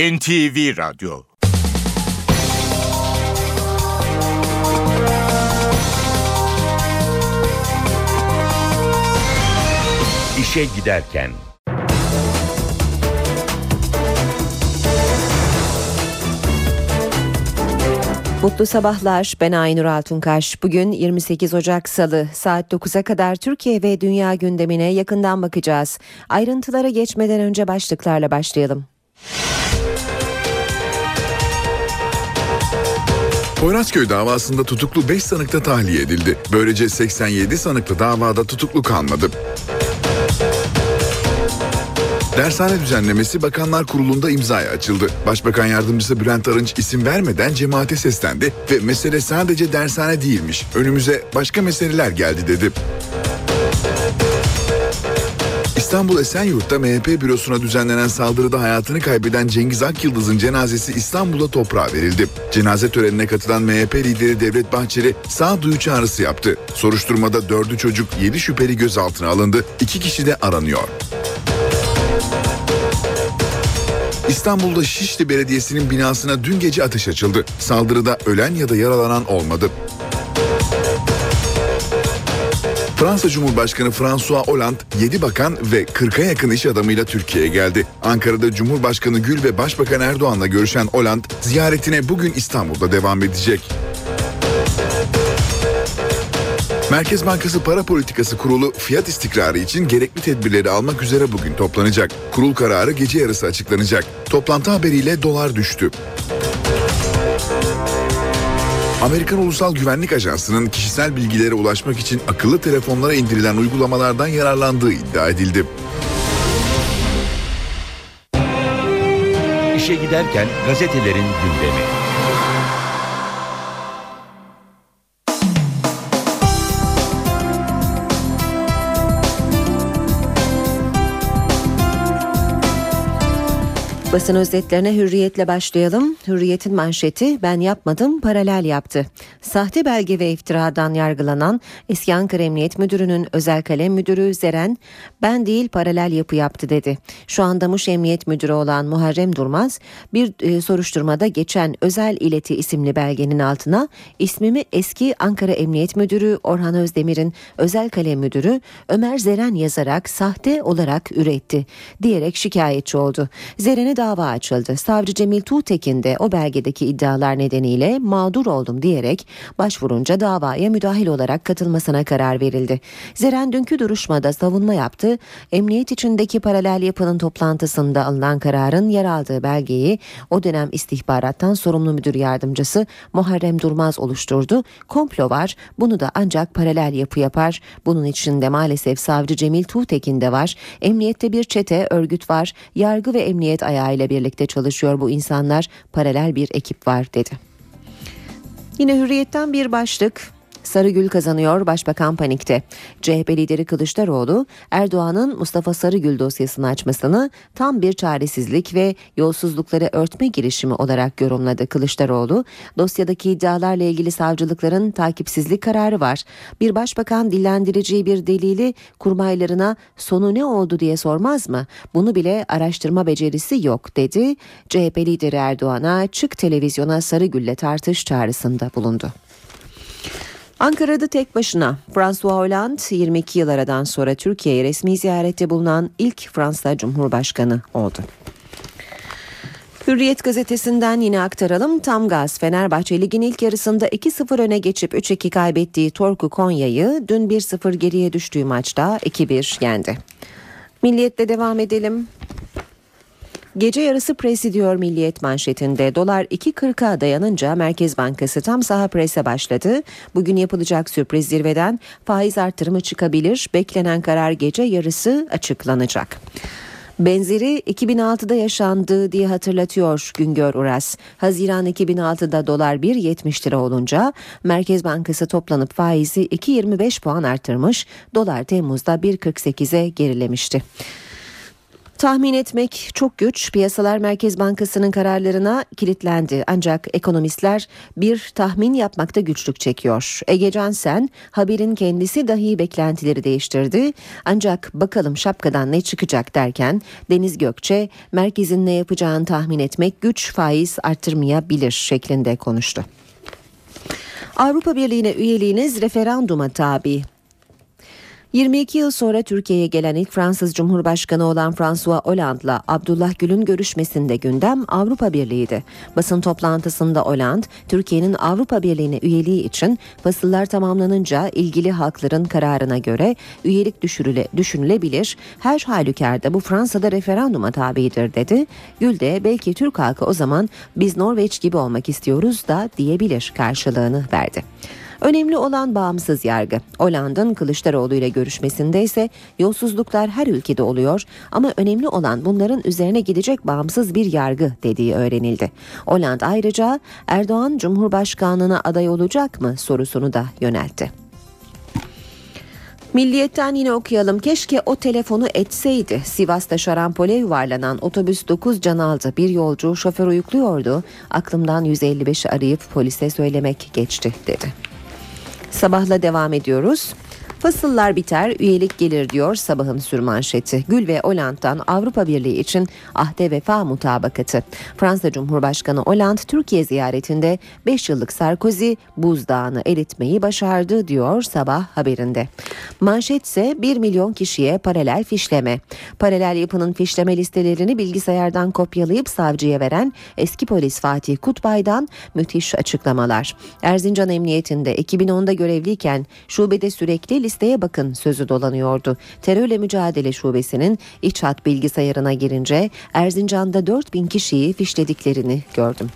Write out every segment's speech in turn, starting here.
NTV Radyo İşe Giderken Mutlu sabahlar. Ben Aynur Altunkaş. Bugün 28 Ocak Salı saat 9'a kadar Türkiye ve dünya gündemine yakından bakacağız. Ayrıntılara geçmeden önce başlıklarla başlayalım. Poyrazköy davasında tutuklu 5 sanıkta tahliye edildi. Böylece 87 sanıklı davada tutuklu kalmadı. Dershane düzenlemesi Bakanlar Kurulu'nda imzaya açıldı. Başbakan Yardımcısı Bülent Arınç isim vermeden cemaate seslendi ve mesele sadece dershane değilmiş. Önümüze başka meseleler geldi dedi. İstanbul Esenyurt'ta MHP bürosuna düzenlenen saldırıda hayatını kaybeden Cengiz Akyıldız'ın cenazesi İstanbul'da toprağa verildi. Cenaze törenine katılan MHP lideri Devlet Bahçeli sağduyu çağrısı yaptı. Soruşturmada dördü çocuk yedi şüpheli gözaltına alındı. İki kişi de aranıyor. İstanbul'da Şişli Belediyesi'nin binasına dün gece ateş açıldı. Saldırıda ölen ya da yaralanan olmadı. Fransa Cumhurbaşkanı François Hollande 7 bakan ve 40'a yakın iş adamıyla Türkiye'ye geldi. Ankara'da Cumhurbaşkanı Gül ve Başbakan Erdoğan'la görüşen Hollande ziyaretine bugün İstanbul'da devam edecek. Merkez Bankası Para Politikası Kurulu fiyat istikrarı için gerekli tedbirleri almak üzere bugün toplanacak. Kurul kararı gece yarısı açıklanacak. Toplantı haberiyle dolar düştü. Amerikan Ulusal Güvenlik Ajansı'nın kişisel bilgilere ulaşmak için akıllı telefonlara indirilen uygulamalardan yararlandığı iddia edildi. İşe giderken gazetelerin gündemi. Basın özetlerine hürriyetle başlayalım. Hürriyetin manşeti ben yapmadım paralel yaptı. Sahte belge ve iftiradan yargılanan eski Ankara Emniyet Müdürü'nün özel kalem müdürü Zeren ben değil paralel yapı yaptı dedi. Şu anda Muş Emniyet Müdürü olan Muharrem Durmaz bir e, soruşturmada geçen özel ileti isimli belgenin altına ismimi eski Ankara Emniyet Müdürü Orhan Özdemir'in özel kalem müdürü Ömer Zeren yazarak sahte olarak üretti diyerek şikayetçi oldu. Zeren'e dava açıldı. Savcı Cemil Tuğtekin de o belgedeki iddialar nedeniyle mağdur oldum diyerek başvurunca davaya müdahil olarak katılmasına karar verildi. Zeren dünkü duruşmada savunma yaptı. Emniyet içindeki paralel yapının toplantısında alınan kararın yer aldığı belgeyi o dönem istihbarattan sorumlu müdür yardımcısı Muharrem Durmaz oluşturdu. Komplo var. Bunu da ancak paralel yapı yapar. Bunun içinde maalesef savcı Cemil Tuğtekin de var. Emniyette bir çete, örgüt var. Yargı ve emniyet ayağı ile birlikte çalışıyor bu insanlar. Paralel bir ekip var dedi. Yine hürriyetten bir başlık Sarıgül kazanıyor Başbakan panikte. CHP lideri Kılıçdaroğlu Erdoğan'ın Mustafa Sarıgül dosyasını açmasını tam bir çaresizlik ve yolsuzlukları örtme girişimi olarak yorumladı Kılıçdaroğlu. Dosyadaki iddialarla ilgili savcılıkların takipsizlik kararı var. Bir başbakan dillendireceği bir delili kurmaylarına sonu ne oldu diye sormaz mı? Bunu bile araştırma becerisi yok dedi. CHP lideri Erdoğan'a çık televizyona Sarıgül'le tartış çağrısında bulundu. Ankara'da tek başına François Hollande 22 yıl aradan sonra Türkiye'ye resmi ziyarette bulunan ilk Fransa Cumhurbaşkanı oldu. Hürriyet gazetesinden yine aktaralım. Tam gaz Fenerbahçe ligin ilk yarısında 2-0 öne geçip 3-2 kaybettiği Torku Konya'yı dün 1-0 geriye düştüğü maçta 2-1 yendi. Milliyetle devam edelim. Gece yarısı presi diyor Milliyet manşetinde. Dolar 2.40'a dayanınca Merkez Bankası tam saha prese başladı. Bugün yapılacak sürpriz zirveden faiz artırımı çıkabilir. Beklenen karar gece yarısı açıklanacak. Benzeri 2006'da yaşandı diye hatırlatıyor Güngör Uras. Haziran 2006'da dolar 1.70 lira olunca Merkez Bankası toplanıp faizi 2.25 puan artırmış. Dolar Temmuz'da 1.48'e gerilemişti. Tahmin etmek çok güç. Piyasalar Merkez Bankası'nın kararlarına kilitlendi. Ancak ekonomistler bir tahmin yapmakta güçlük çekiyor. Ege Cansen haberin kendisi dahi beklentileri değiştirdi. Ancak bakalım şapkadan ne çıkacak derken Deniz Gökçe merkezin ne yapacağını tahmin etmek güç faiz arttırmayabilir şeklinde konuştu. Avrupa Birliği'ne üyeliğiniz referanduma tabi. 22 yıl sonra Türkiye'ye gelen ilk Fransız Cumhurbaşkanı olan François Hollande'la Abdullah Gül'ün görüşmesinde gündem Avrupa Birliği'ydi. Basın toplantısında Hollande, Türkiye'nin Avrupa Birliği'ne üyeliği için fasıllar tamamlanınca ilgili halkların kararına göre üyelik düşürüle, düşünülebilir. Her halükarda bu Fransa'da referanduma tabidir dedi. Gül de belki Türk halkı o zaman biz Norveç gibi olmak istiyoruz da diyebilir karşılığını verdi. Önemli olan bağımsız yargı. Hollanda'nın Kılıçdaroğlu ile görüşmesinde ise yolsuzluklar her ülkede oluyor ama önemli olan bunların üzerine gidecek bağımsız bir yargı dediği öğrenildi. Hollanda ayrıca Erdoğan Cumhurbaşkanlığına aday olacak mı sorusunu da yöneltti. Milliyetten yine okuyalım. Keşke o telefonu etseydi. Sivas'ta şarampole yuvarlanan otobüs 9 can aldı. Bir yolcu şoför uyukluyordu. Aklımdan 155'i arayıp polise söylemek geçti dedi. Sabahla devam ediyoruz. Fasıllar biter, üyelik gelir diyor sabahın sürmanşeti. Gül ve Hollanda'dan Avrupa Birliği için ahde vefa mutabakatı. Fransa Cumhurbaşkanı Hollande Türkiye ziyaretinde 5 yıllık Sarkozy buzdağını eritmeyi başardı diyor sabah haberinde. Manşet ise 1 milyon kişiye paralel fişleme. Paralel yapının fişleme listelerini bilgisayardan kopyalayıp savcıya veren eski polis Fatih Kutbay'dan müthiş açıklamalar. Erzincan Emniyetinde 2010'da görevliyken şubede sürekli listeye bakın sözü dolanıyordu. Terörle mücadele şubesinin iç hat bilgisayarına girince Erzincan'da 4000 kişiyi fişlediklerini gördüm.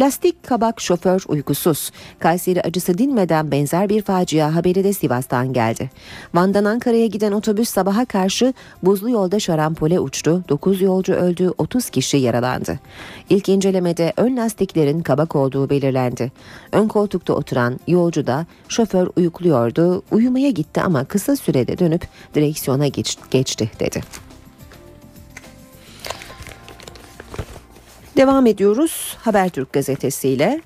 Lastik kabak şoför uykusuz. Kayseri acısı dinmeden benzer bir facia haberi de Sivas'tan geldi. Van'dan Ankara'ya giden otobüs sabaha karşı buzlu yolda şarampole uçtu. 9 yolcu öldü, 30 kişi yaralandı. İlk incelemede ön lastiklerin kabak olduğu belirlendi. Ön koltukta oturan yolcu da şoför uyukluyordu. Uyumaya gitti ama kısa sürede dönüp direksiyona geç, geçti dedi. Devam ediyoruz Habertürk gazetesiyle.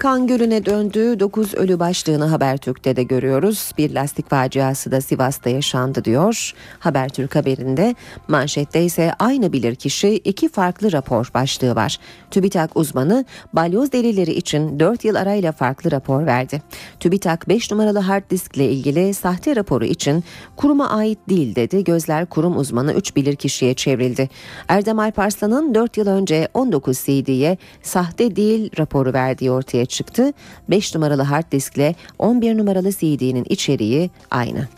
Kan Gölü'ne döndüğü 9 ölü başlığını Habertürk'te de görüyoruz. Bir lastik faciası da Sivas'ta yaşandı diyor. Habertürk haberinde manşette ise aynı bilir kişi iki farklı rapor başlığı var. TÜBİTAK uzmanı balyoz delilleri için 4 yıl arayla farklı rapor verdi. TÜBİTAK 5 numaralı hard diskle ilgili sahte raporu için kuruma ait değil dedi. Gözler kurum uzmanı 3 bilir kişiye çevrildi. Erdem Alparslan'ın 4 yıl önce 19 CD'ye sahte değil raporu verdiği ortaya çıktı. 5 numaralı hard diskle 11 numaralı CD'nin içeriği aynı.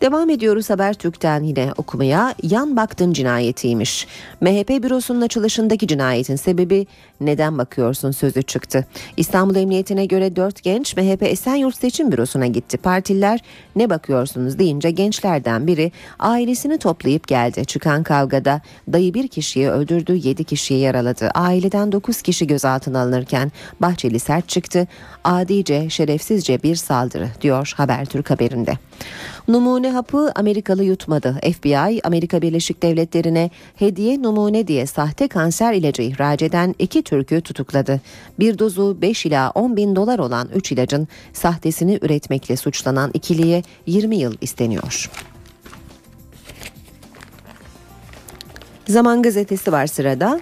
Devam ediyoruz Habertürk'ten yine okumaya. Yan baktın cinayetiymiş. MHP bürosunun açılışındaki cinayetin sebebi neden bakıyorsun sözü çıktı. İstanbul Emniyetine göre 4 genç MHP Esenyurt Seçim Bürosu'na gitti. Partililer ne bakıyorsunuz deyince gençlerden biri ailesini toplayıp geldi. Çıkan kavgada dayı bir kişiyi öldürdü 7 kişiyi yaraladı. Aileden 9 kişi gözaltına alınırken Bahçeli sert çıktı. Adice şerefsizce bir saldırı diyor Habertürk haberinde. Numune hapı Amerikalı yutmadı. FBI Amerika Birleşik Devletleri'ne hediye numune diye sahte kanser ilacı ihraç eden iki Türk'ü tutukladı. Bir dozu 5 ila 10 bin dolar olan 3 ilacın sahtesini üretmekle suçlanan ikiliye 20 yıl isteniyor. Zaman gazetesi var sırada.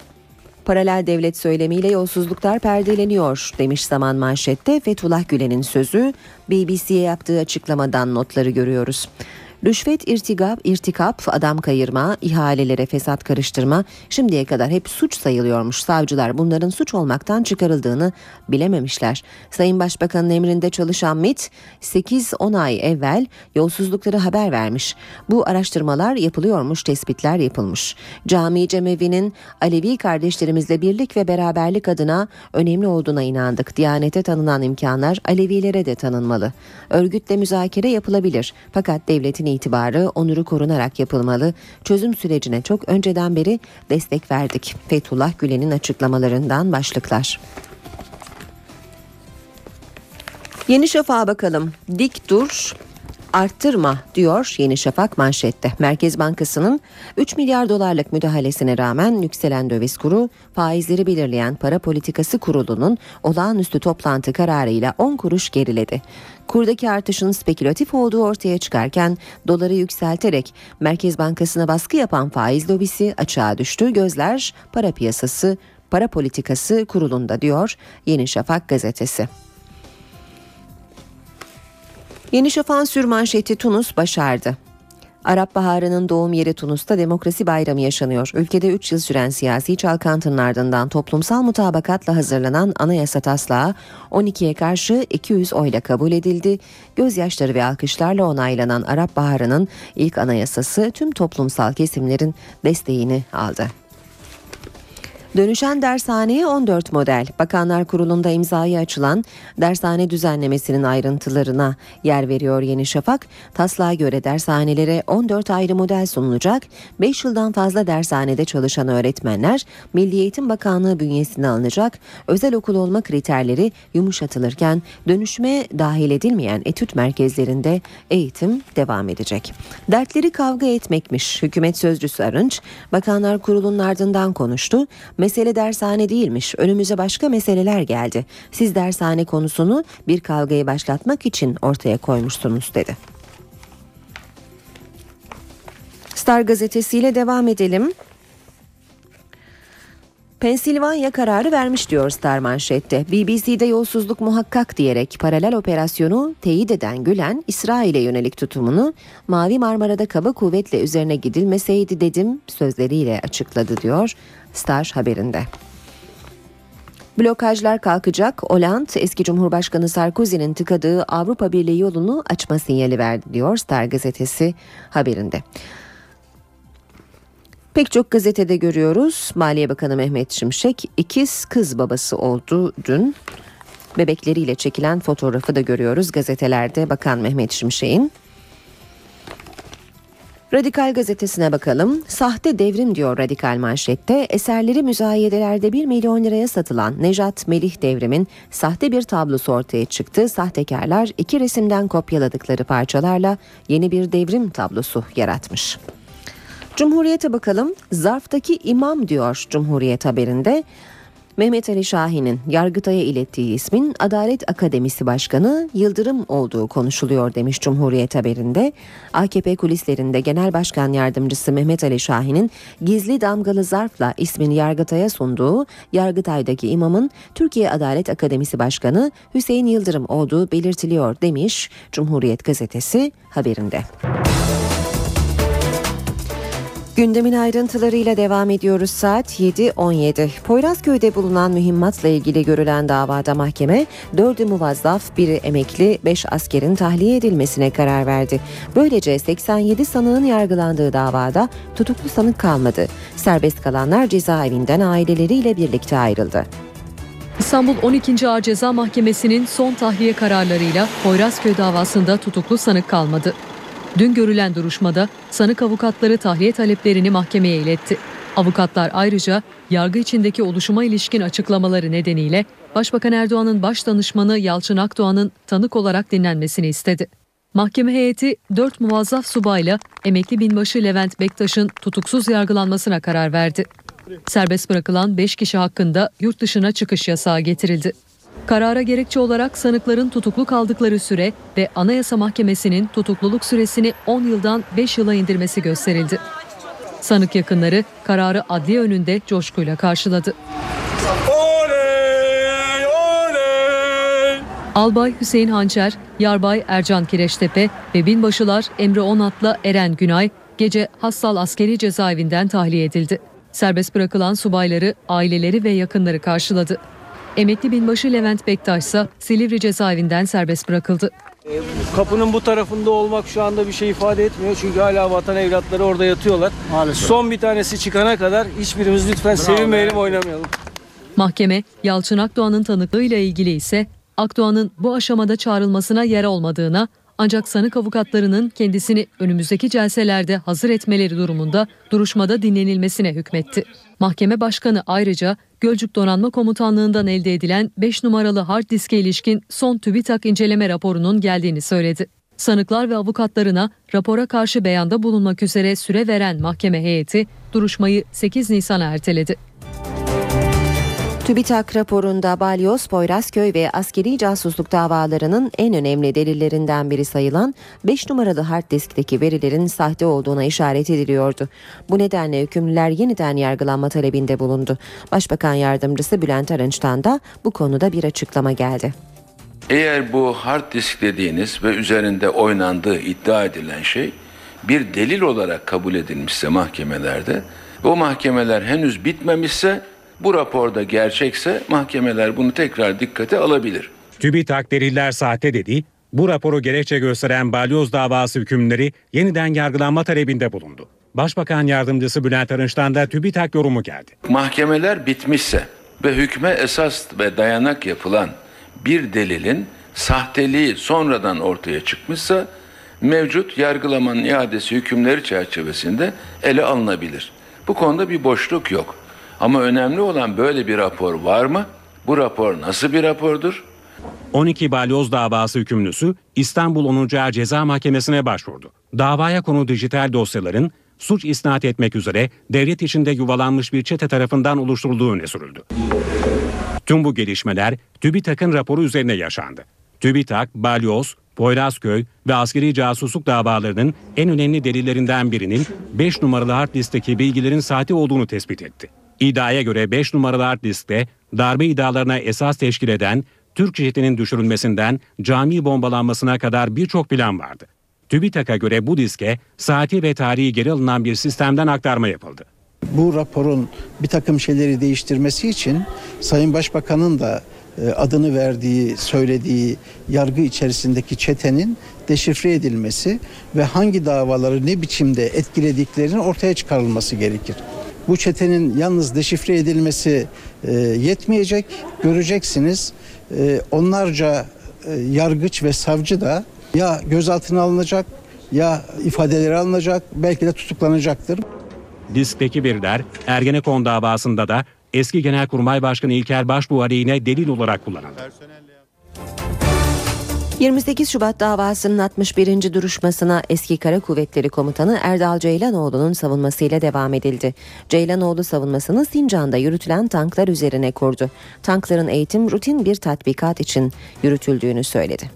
Paralel devlet söylemiyle yolsuzluklar perdeleniyor demiş zaman manşette Fethullah Gülen'in sözü BBC'ye yaptığı açıklamadan notları görüyoruz. Rüşvet, irtigap, irtikap, adam kayırma, ihalelere fesat karıştırma şimdiye kadar hep suç sayılıyormuş. Savcılar bunların suç olmaktan çıkarıldığını bilememişler. Sayın Başbakanın emrinde çalışan MIT 8-10 ay evvel yolsuzlukları haber vermiş. Bu araştırmalar yapılıyormuş, tespitler yapılmış. Cami Cemevi'nin Alevi kardeşlerimizle birlik ve beraberlik adına önemli olduğuna inandık. Diyanete tanınan imkanlar Alevilere de tanınmalı. Örgütle müzakere yapılabilir. Fakat devletin itibarı onuru korunarak yapılmalı. Çözüm sürecine çok önceden beri destek verdik. Fethullah Gülen'in açıklamalarından başlıklar. Yeni Şafak'a bakalım. Dik dur, arttırma diyor Yeni Şafak manşette. Merkez Bankası'nın 3 milyar dolarlık müdahalesine rağmen yükselen döviz kuru faizleri belirleyen para politikası kurulunun olağanüstü toplantı kararıyla 10 kuruş geriledi. Kurdaki artışın spekülatif olduğu ortaya çıkarken doları yükselterek Merkez Bankası'na baskı yapan faiz lobisi açığa düştü. Gözler para piyasası, para politikası kurulunda diyor Yeni Şafak gazetesi. Yeni Şafak'ın sürmanşeti Tunus başardı. Arap Baharı'nın doğum yeri Tunus'ta demokrasi bayramı yaşanıyor. Ülkede 3 yıl süren siyasi çalkantının ardından toplumsal mutabakatla hazırlanan anayasa taslağı 12'ye karşı 200 oyla kabul edildi. Gözyaşları ve alkışlarla onaylanan Arap Baharı'nın ilk anayasası tüm toplumsal kesimlerin desteğini aldı. Dönüşen dershaneye 14 model. Bakanlar Kurulu'nda imzayı açılan dershane düzenlemesinin ayrıntılarına yer veriyor Yeni Şafak. Taslağa göre dershanelere 14 ayrı model sunulacak. 5 yıldan fazla dershanede çalışan öğretmenler Milli Eğitim Bakanlığı bünyesine alınacak. Özel okul olma kriterleri yumuşatılırken dönüşme dahil edilmeyen etüt merkezlerinde eğitim devam edecek. Dertleri kavga etmekmiş. Hükümet sözcüsü Arınç, Bakanlar Kurulu'nun ardından konuştu. Mesele dershane değilmiş. Önümüze başka meseleler geldi. Siz dershane konusunu bir kavgayı başlatmak için ortaya koymuşsunuz dedi. Star gazetesiyle devam edelim. Pensilvanya kararı vermiş diyor Star manşette. BBC'de yolsuzluk muhakkak diyerek paralel operasyonu teyit eden Gülen, İsrail'e yönelik tutumunu Mavi Marmara'da kaba kuvvetle üzerine gidilmeseydi dedim sözleriyle açıkladı diyor Star haberinde. Blokajlar kalkacak. Hollande eski Cumhurbaşkanı Sarkozy'nin tıkadığı Avrupa Birliği yolunu açma sinyali verdi diyor Star gazetesi haberinde. Pek çok gazetede görüyoruz. Maliye Bakanı Mehmet Şimşek ikiz kız babası oldu dün. Bebekleriyle çekilen fotoğrafı da görüyoruz gazetelerde Bakan Mehmet Şimşek'in. Radikal gazetesine bakalım. Sahte devrim diyor Radikal manşette. Eserleri müzayedelerde 1 milyon liraya satılan Nejat Melih devrimin sahte bir tablosu ortaya çıktı. Sahtekarlar iki resimden kopyaladıkları parçalarla yeni bir devrim tablosu yaratmış. Cumhuriyete bakalım. Zarftaki imam diyor Cumhuriyet haberinde. Mehmet Ali Şahin'in Yargıtay'a ilettiği ismin Adalet Akademisi Başkanı Yıldırım olduğu konuşuluyor demiş Cumhuriyet haberinde. AKP kulislerinde Genel Başkan Yardımcısı Mehmet Ali Şahin'in gizli damgalı zarfla ismini Yargıtay'a sunduğu Yargıtay'daki imamın Türkiye Adalet Akademisi Başkanı Hüseyin Yıldırım olduğu belirtiliyor demiş Cumhuriyet gazetesi haberinde. Gündemin ayrıntılarıyla devam ediyoruz saat 7.17. Poyrazköy'de bulunan mühimmatla ilgili görülen davada mahkeme 4'ü muvazzaf, biri emekli, 5 askerin tahliye edilmesine karar verdi. Böylece 87 sanığın yargılandığı davada tutuklu sanık kalmadı. Serbest kalanlar cezaevinden aileleriyle birlikte ayrıldı. İstanbul 12. Ağır Ceza Mahkemesi'nin son tahliye kararlarıyla Poyrazköy davasında tutuklu sanık kalmadı. Dün görülen duruşmada sanık avukatları tahliye taleplerini mahkemeye iletti. Avukatlar ayrıca yargı içindeki oluşuma ilişkin açıklamaları nedeniyle Başbakan Erdoğan'ın baş danışmanı Yalçın Akdoğan'ın tanık olarak dinlenmesini istedi. Mahkeme heyeti 4 muvazzaf subayla emekli binbaşı Levent Bektaş'ın tutuksuz yargılanmasına karar verdi. Serbest bırakılan 5 kişi hakkında yurt dışına çıkış yasağı getirildi. Karara gerekçe olarak sanıkların tutuklu kaldıkları süre ve Anayasa Mahkemesi'nin tutukluluk süresini 10 yıldan 5 yıla indirmesi gösterildi. Sanık yakınları kararı adliye önünde coşkuyla karşıladı. Oley, oley. Albay Hüseyin Hançer, Yarbay Ercan Kireçtepe ve binbaşılar Emre Onat'la Eren Günay gece Hassal Askeri Cezaevinden tahliye edildi. Serbest bırakılan subayları, aileleri ve yakınları karşıladı. Emekli binbaşı Levent Bektaş ise Silivri cezaevinden serbest bırakıldı. Kapının bu tarafında olmak şu anda bir şey ifade etmiyor. Çünkü hala vatan evlatları orada yatıyorlar. Maalesef. Son bir tanesi çıkana kadar hiçbirimiz lütfen Bravo sevinmeyelim, oynamayalım. Mahkeme Yalçın Akdoğan'ın tanıklığıyla ilgili ise Akdoğan'ın bu aşamada çağrılmasına yer olmadığına ancak sanık avukatlarının kendisini önümüzdeki celselerde hazır etmeleri durumunda duruşmada dinlenilmesine hükmetti. Mahkeme başkanı ayrıca Gölcük Donanma Komutanlığı'ndan elde edilen 5 numaralı hard diske ilişkin son TÜBİTAK inceleme raporunun geldiğini söyledi. Sanıklar ve avukatlarına rapora karşı beyanda bulunmak üzere süre veren mahkeme heyeti duruşmayı 8 Nisan'a erteledi. TÜBİTAK raporunda Balyoz, Poyrazköy ve askeri casusluk davalarının en önemli delillerinden biri sayılan 5 numaralı hard diskteki verilerin sahte olduğuna işaret ediliyordu. Bu nedenle hükümlüler yeniden yargılanma talebinde bulundu. Başbakan yardımcısı Bülent Arınç'tan da bu konuda bir açıklama geldi. Eğer bu hard disk dediğiniz ve üzerinde oynandığı iddia edilen şey bir delil olarak kabul edilmişse mahkemelerde, o mahkemeler henüz bitmemişse bu raporda gerçekse mahkemeler bunu tekrar dikkate alabilir. TÜBİTAK deliller sahte dedi, bu raporu gerekçe gösteren balyoz davası hükümleri yeniden yargılanma talebinde bulundu. Başbakan yardımcısı Bülent Arınç'tan da TÜBİTAK yorumu geldi. Mahkemeler bitmişse ve hükme esas ve dayanak yapılan bir delilin sahteliği sonradan ortaya çıkmışsa mevcut yargılamanın iadesi hükümleri çerçevesinde ele alınabilir. Bu konuda bir boşluk yok. Ama önemli olan böyle bir rapor var mı? Bu rapor nasıl bir rapordur? 12 balyoz davası hükümlüsü İstanbul 10. Ağır Ceza Mahkemesi'ne başvurdu. Davaya konu dijital dosyaların suç isnat etmek üzere devlet içinde yuvalanmış bir çete tarafından oluşturulduğu öne sürüldü. Tüm bu gelişmeler TÜBİTAK'ın raporu üzerine yaşandı. TÜBİTAK, Balyoz, Poyrazköy ve askeri casusluk davalarının en önemli delillerinden birinin 5 numaralı hard listteki bilgilerin sahte olduğunu tespit etti. İddiaya göre 5 numaralı hard diskte darbe iddialarına esas teşkil eden Türk cihetinin düşürülmesinden cami bombalanmasına kadar birçok plan vardı. TÜBİTAK'a göre bu diske saati ve tarihi geri alınan bir sistemden aktarma yapıldı. Bu raporun bir takım şeyleri değiştirmesi için Sayın Başbakan'ın da e, adını verdiği, söylediği yargı içerisindeki çetenin deşifre edilmesi ve hangi davaları ne biçimde etkilediklerinin ortaya çıkarılması gerekir. Bu çetenin yalnız deşifre edilmesi e, yetmeyecek. Göreceksiniz e, onlarca e, yargıç ve savcı da ya gözaltına alınacak ya ifadeleri alınacak belki de tutuklanacaktır. Diskteki veriler Ergenekon davasında da eski Genelkurmay Başkanı İlker Başbuğ aleyhine delil olarak kullanıldı. 28 Şubat davasının 61. duruşmasına eski Kara Kuvvetleri Komutanı Erdal Ceylanoğlu'nun savunmasıyla devam edildi. Ceylanoğlu savunmasını Sincan'da yürütülen tanklar üzerine kurdu. Tankların eğitim rutin bir tatbikat için yürütüldüğünü söyledi.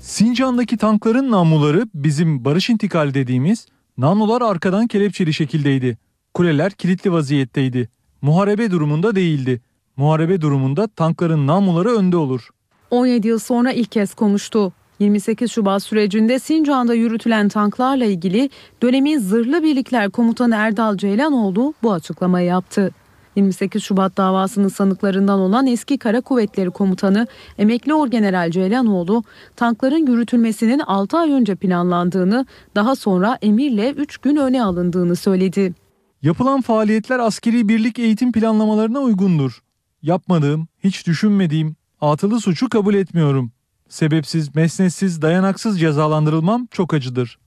Sincan'daki tankların namluları bizim barış intikali dediğimiz namlular arkadan kelepçeli şekildeydi. Kuleler kilitli vaziyetteydi. Muharebe durumunda değildi. Muharebe durumunda tankların namluları önde olur. 17 yıl sonra ilk kez konuştu. 28 Şubat sürecinde Sincan'da yürütülen tanklarla ilgili dönemin Zırhlı Birlikler Komutanı Erdal Ceylanoğlu bu açıklamayı yaptı. 28 Şubat davasının sanıklarından olan eski Kara Kuvvetleri Komutanı emekli Orgeneral Ceylanoğlu tankların yürütülmesinin 6 ay önce planlandığını daha sonra emirle 3 gün öne alındığını söyledi. Yapılan faaliyetler askeri birlik eğitim planlamalarına uygundur. Yapmadığım, hiç düşünmediğim, atılı suçu kabul etmiyorum. Sebepsiz, mesnetsiz, dayanaksız cezalandırılmam çok acıdır.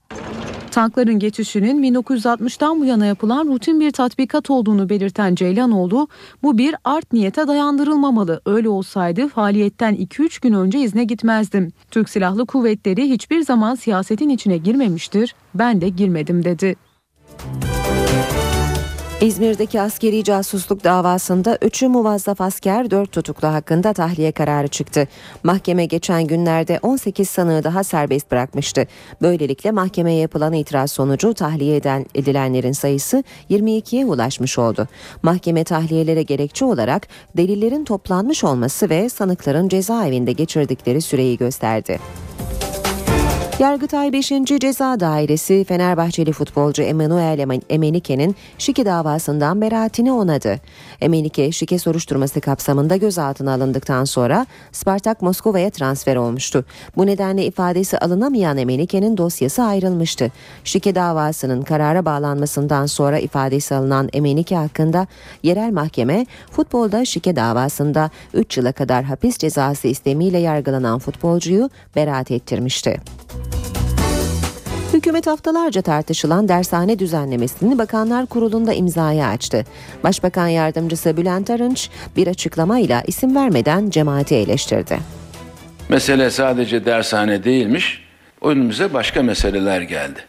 Tankların geçişinin 1960'tan bu yana yapılan rutin bir tatbikat olduğunu belirten Ceylanoğlu, bu bir art niyete dayandırılmamalı. Öyle olsaydı faaliyetten 2-3 gün önce izne gitmezdim. Türk Silahlı Kuvvetleri hiçbir zaman siyasetin içine girmemiştir, ben de girmedim dedi. İzmir'deki askeri casusluk davasında 3'ü muvazzaf asker 4 tutuklu hakkında tahliye kararı çıktı. Mahkeme geçen günlerde 18 sanığı daha serbest bırakmıştı. Böylelikle mahkemeye yapılan itiraz sonucu tahliye eden, edilenlerin sayısı 22'ye ulaşmış oldu. Mahkeme tahliyelere gerekçe olarak delillerin toplanmış olması ve sanıkların cezaevinde geçirdikleri süreyi gösterdi. Yargıtay 5. Ceza Dairesi Fenerbahçeli futbolcu Emanuel Emenike'nin şike davasından beraatini onadı. Emenike şike soruşturması kapsamında gözaltına alındıktan sonra Spartak Moskova'ya transfer olmuştu. Bu nedenle ifadesi alınamayan Emenike'nin dosyası ayrılmıştı. Şike davasının karara bağlanmasından sonra ifadesi alınan Emenike hakkında yerel mahkeme futbolda şike davasında 3 yıla kadar hapis cezası istemiyle yargılanan futbolcuyu beraat ettirmişti. Hükümet haftalarca tartışılan dershane düzenlemesini Bakanlar Kurulu'nda imzaya açtı. Başbakan Yardımcısı Bülent Arınç bir açıklamayla isim vermeden cemaati eleştirdi. Mesele sadece dershane değilmiş. önümüze başka meseleler geldi.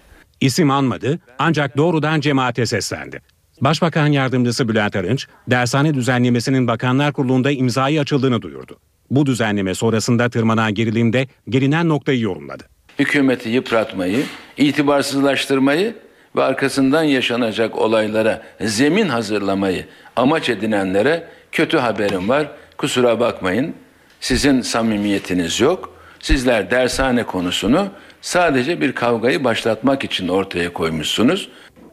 İsim anmadı ancak doğrudan cemaate seslendi. Başbakan Yardımcısı Bülent Arınç, dershane düzenlemesinin Bakanlar Kurulu'nda imzayı açıldığını duyurdu. Bu düzenleme sonrasında tırmanan gerilimde gelinen noktayı yorumladı. Hükümeti yıpratmayı, itibarsızlaştırmayı ve arkasından yaşanacak olaylara zemin hazırlamayı amaç edinenlere kötü haberim var. Kusura bakmayın. Sizin samimiyetiniz yok. Sizler dershane konusunu sadece bir kavgayı başlatmak için ortaya koymuşsunuz.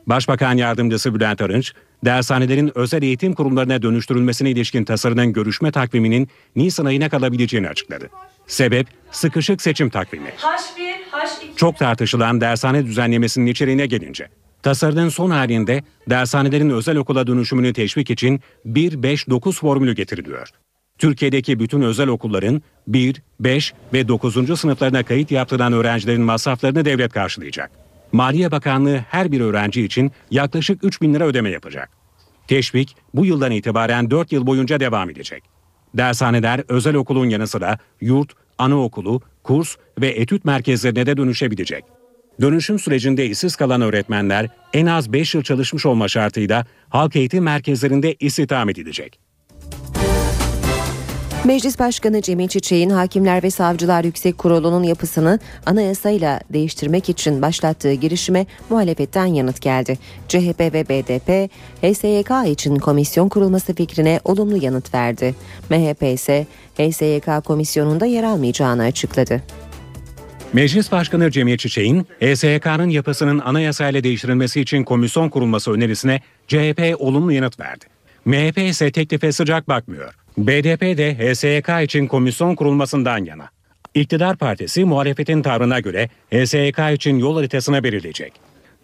Başbakan Yardımcısı Bülent Arınç, dershanelerin özel eğitim kurumlarına dönüştürülmesine ilişkin tasarının görüşme takviminin Nisan ayına kalabileceğini açıkladı. Sebep sıkışık seçim takvimi. H1, H2. Çok tartışılan dershane düzenlemesinin içeriğine gelince, tasarının son halinde dershanelerin özel okula dönüşümünü teşvik için 1-5-9 formülü getiriliyor. Türkiye'deki bütün özel okulların 1, 5 ve 9. sınıflarına kayıt yaptıran öğrencilerin masraflarını devlet karşılayacak. Maliye Bakanlığı her bir öğrenci için yaklaşık 3 bin lira ödeme yapacak. Teşvik bu yıldan itibaren 4 yıl boyunca devam edecek. Dershaneler özel okulun yanı sıra yurt, anaokulu, kurs ve etüt merkezlerine de dönüşebilecek. Dönüşüm sürecinde işsiz kalan öğretmenler en az 5 yıl çalışmış olma şartıyla halk eğitim merkezlerinde istihdam edilecek. Meclis Başkanı Cemil Çiçek'in Hakimler ve Savcılar Yüksek Kurulu'nun yapısını anayasayla değiştirmek için başlattığı girişime muhalefetten yanıt geldi. CHP ve BDP, HSYK için komisyon kurulması fikrine olumlu yanıt verdi. MHP ise HSYK komisyonunda yer almayacağını açıkladı. Meclis Başkanı Cemil Çiçek'in HSYK'nın yapısının anayasayla değiştirilmesi için komisyon kurulması önerisine CHP olumlu yanıt verdi. MHP ise teklife sıcak bakmıyor. BDP de HSYK için komisyon kurulmasından yana. İktidar Partisi muhalefetin tavrına göre HSYK için yol haritasına belirleyecek.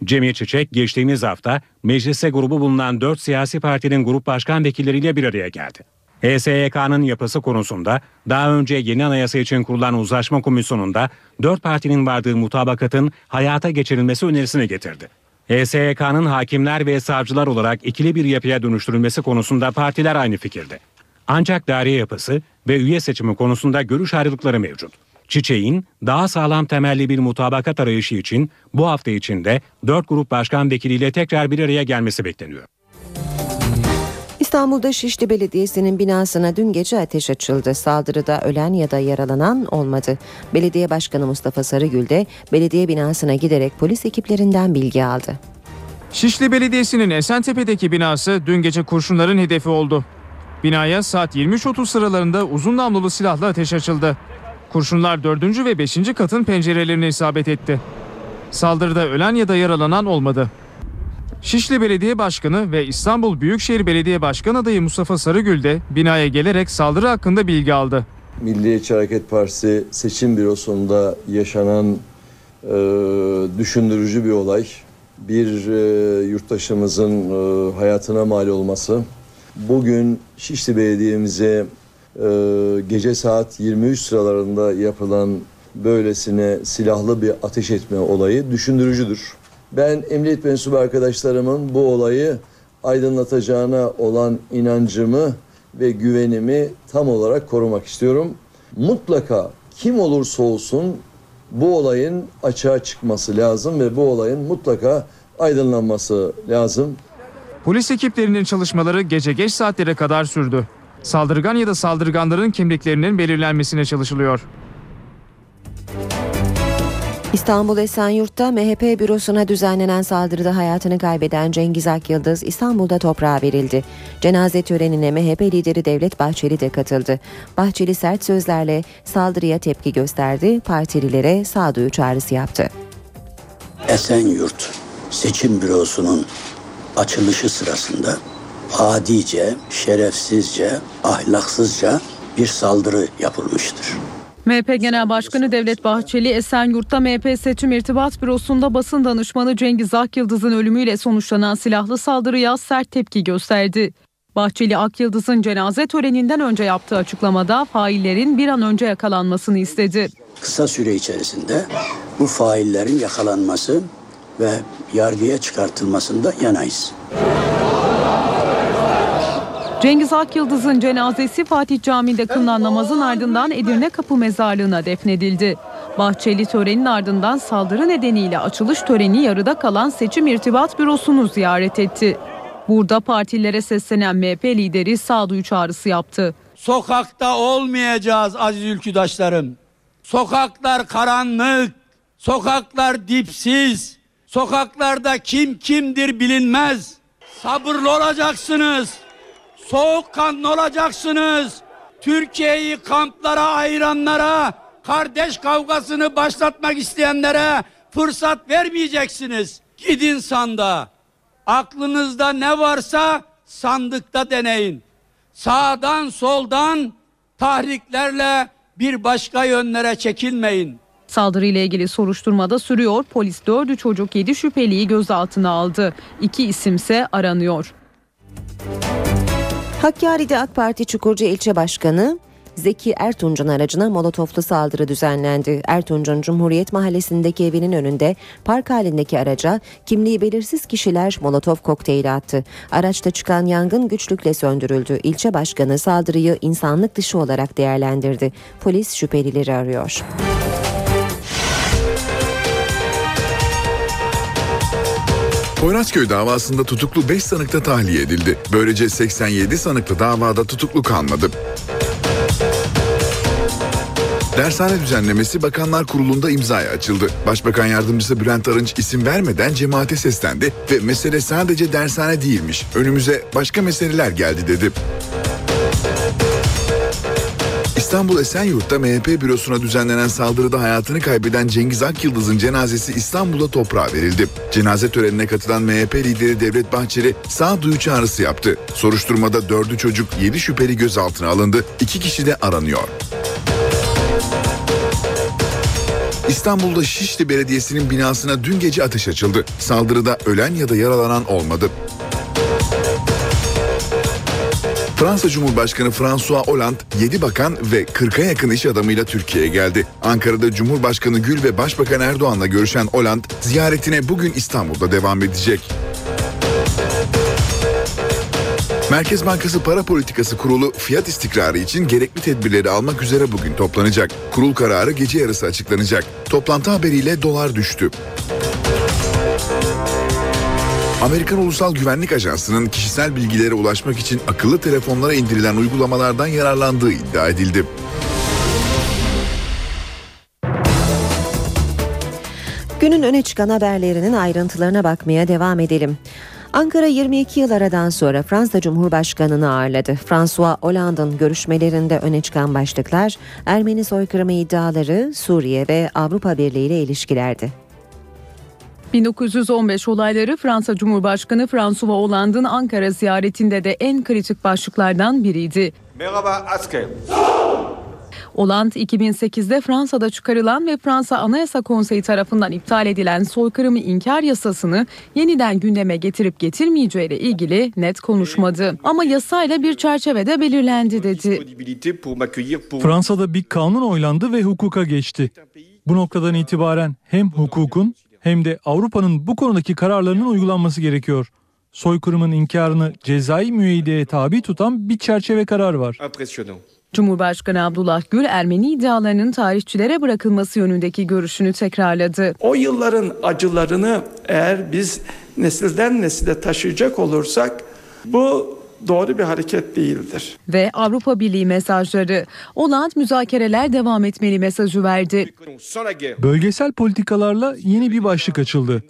Cemil Çiçek geçtiğimiz hafta mecliste grubu bulunan 4 siyasi partinin grup başkan vekilleriyle bir araya geldi. HSYK'nın yapısı konusunda daha önce yeni anayasa için kurulan uzlaşma komisyonunda 4 partinin vardığı mutabakatın hayata geçirilmesi önerisini getirdi. HSYK'nın hakimler ve savcılar olarak ikili bir yapıya dönüştürülmesi konusunda partiler aynı fikirde. Ancak daire yapısı ve üye seçimi konusunda görüş ayrılıkları mevcut. Çiçeğin daha sağlam temelli bir mutabakat arayışı için bu hafta içinde 4 grup başkan vekiliyle tekrar bir araya gelmesi bekleniyor. İstanbul'da Şişli Belediyesi'nin binasına dün gece ateş açıldı. Saldırıda ölen ya da yaralanan olmadı. Belediye Başkanı Mustafa Sarıgül de belediye binasına giderek polis ekiplerinden bilgi aldı. Şişli Belediyesi'nin Esentepe'deki binası dün gece kurşunların hedefi oldu. Binaya saat 23.30 sıralarında uzun namlulu silahla ateş açıldı. Kurşunlar 4. ve 5. katın pencerelerine isabet etti. Saldırıda ölen ya da yaralanan olmadı. Şişli Belediye Başkanı ve İstanbul Büyükşehir Belediye Başkan adayı Mustafa Sarıgül de binaya gelerek saldırı hakkında bilgi aldı. Milliyetçi Hareket Partisi seçim bürosunda yaşanan e, düşündürücü bir olay. Bir e, yurttaşımızın e, hayatına mal olması. Bugün Şişli Belediye'mize e, gece saat 23 sıralarında yapılan böylesine silahlı bir ateş etme olayı düşündürücüdür. Ben emniyet mensubu arkadaşlarımın bu olayı aydınlatacağına olan inancımı ve güvenimi tam olarak korumak istiyorum. Mutlaka kim olursa olsun bu olayın açığa çıkması lazım ve bu olayın mutlaka aydınlanması lazım. Polis ekiplerinin çalışmaları gece geç saatlere kadar sürdü. Saldırgan ya da saldırganların kimliklerinin belirlenmesine çalışılıyor. İstanbul Esenyurt'ta MHP bürosuna düzenlenen saldırıda hayatını kaybeden Cengiz Akyıldız İstanbul'da toprağa verildi. Cenaze törenine MHP lideri Devlet Bahçeli de katıldı. Bahçeli sert sözlerle saldırıya tepki gösterdi, partililere sağduyu çağrısı yaptı. Esenyurt Seçim Bürosu'nun açılışı sırasında adice, şerefsizce, ahlaksızca bir saldırı yapılmıştır. MHP Genel Başkanı Devlet Bahçeli Esenyurt'ta MHP Seçim İrtibat Bürosu'nda basın danışmanı Cengiz Akyıldız'ın ölümüyle sonuçlanan silahlı saldırıya sert tepki gösterdi. Bahçeli Akyıldız'ın cenaze töreninden önce yaptığı açıklamada faillerin bir an önce yakalanmasını istedi. Kısa süre içerisinde bu faillerin yakalanması ve yargıya çıkartılmasında yanayız. Cengiz Akyıldız'ın cenazesi Fatih Camii'nde kılınan namazın ardından Edirne Kapı Mezarlığı'na defnedildi. Bahçeli törenin ardından saldırı nedeniyle açılış töreni yarıda kalan Seçim İrtibat Bürosu'nu ziyaret etti. Burada partilere seslenen MHP lideri sağduyu çağrısı yaptı. Sokakta olmayacağız aziz ülküdaşlarım. Sokaklar karanlık, sokaklar dipsiz, sokaklarda kim kimdir bilinmez. Sabırlı olacaksınız, soğukkanlı olacaksınız. Türkiye'yi kamplara ayıranlara, kardeş kavgasını başlatmak isteyenlere fırsat vermeyeceksiniz. Gidin sanda. Aklınızda ne varsa sandıkta deneyin. Sağdan soldan tahriklerle bir başka yönlere çekilmeyin. Saldırıyla ilgili soruşturmada sürüyor. Polis 4'ü çocuk 7 şüpheliyi gözaltına aldı. İki isimse aranıyor. Hakkari'de AK Parti Çukurcu İlçe Başkanı Zeki Ertunç'un aracına molotoflu saldırı düzenlendi. Ertunç'un Cumhuriyet Mahallesi'ndeki evinin önünde park halindeki araca kimliği belirsiz kişiler molotof kokteyli attı. Araçta çıkan yangın güçlükle söndürüldü. İlçe başkanı saldırıyı insanlık dışı olarak değerlendirdi. Polis şüphelileri arıyor. Poyrazköy davasında tutuklu 5 sanıkta tahliye edildi. Böylece 87 sanıklı davada tutuklu kalmadı. Dershane düzenlemesi Bakanlar Kurulu'nda imzaya açıldı. Başbakan Yardımcısı Bülent Arınç isim vermeden cemaate seslendi ve mesele sadece dershane değilmiş. Önümüze başka meseleler geldi dedi. İstanbul Esenyurt'ta MHP bürosuna düzenlenen saldırıda hayatını kaybeden Cengiz Akyıldız'ın cenazesi İstanbul'da toprağa verildi. Cenaze törenine katılan MHP lideri Devlet Bahçeli sağduyu çağrısı yaptı. Soruşturmada dördü çocuk yedi şüpheli gözaltına alındı. İki kişi de aranıyor. İstanbul'da Şişli Belediyesi'nin binasına dün gece ateş açıldı. Saldırıda ölen ya da yaralanan olmadı. Fransa Cumhurbaşkanı François Hollande 7 bakan ve 40'a yakın iş adamıyla Türkiye'ye geldi. Ankara'da Cumhurbaşkanı Gül ve Başbakan Erdoğan'la görüşen Hollande ziyaretine bugün İstanbul'da devam edecek. Merkez Bankası Para Politikası Kurulu fiyat istikrarı için gerekli tedbirleri almak üzere bugün toplanacak. Kurul kararı gece yarısı açıklanacak. Toplantı haberiyle dolar düştü. Amerikan Ulusal Güvenlik Ajansı'nın kişisel bilgilere ulaşmak için akıllı telefonlara indirilen uygulamalardan yararlandığı iddia edildi. Günün öne çıkan haberlerinin ayrıntılarına bakmaya devam edelim. Ankara 22 yıl aradan sonra Fransa Cumhurbaşkanı'nı ağırladı. François Hollande'ın görüşmelerinde öne çıkan başlıklar Ermeni soykırımı iddiaları, Suriye ve Avrupa Birliği ile ilişkilerdi. 1915 olayları Fransa Cumhurbaşkanı François Hollande'ın Ankara ziyaretinde de en kritik başlıklardan biriydi. Merhaba asker. Hollande 2008'de Fransa'da çıkarılan ve Fransa Anayasa Konseyi tarafından iptal edilen soykırımı inkar yasasını yeniden gündeme getirip getirmeyeceğiyle ilgili net konuşmadı. Ama yasayla bir çerçevede belirlendi dedi. Fransa'da bir kanun oylandı ve hukuka geçti. Bu noktadan itibaren hem hukukun hem de Avrupa'nın bu konudaki kararlarının uygulanması gerekiyor. Soykırımın inkarını cezai müeyyideye tabi tutan bir çerçeve karar var. Cumhurbaşkanı Abdullah Gül Ermeni iddialarının tarihçilere bırakılması yönündeki görüşünü tekrarladı. O yılların acılarını eğer biz nesilden nesile taşıyacak olursak bu doğru bir hareket değildir. Ve Avrupa Birliği mesajları. Hollande müzakereler devam etmeli mesajı verdi. Bölgesel politikalarla yeni bir başlık açıldı.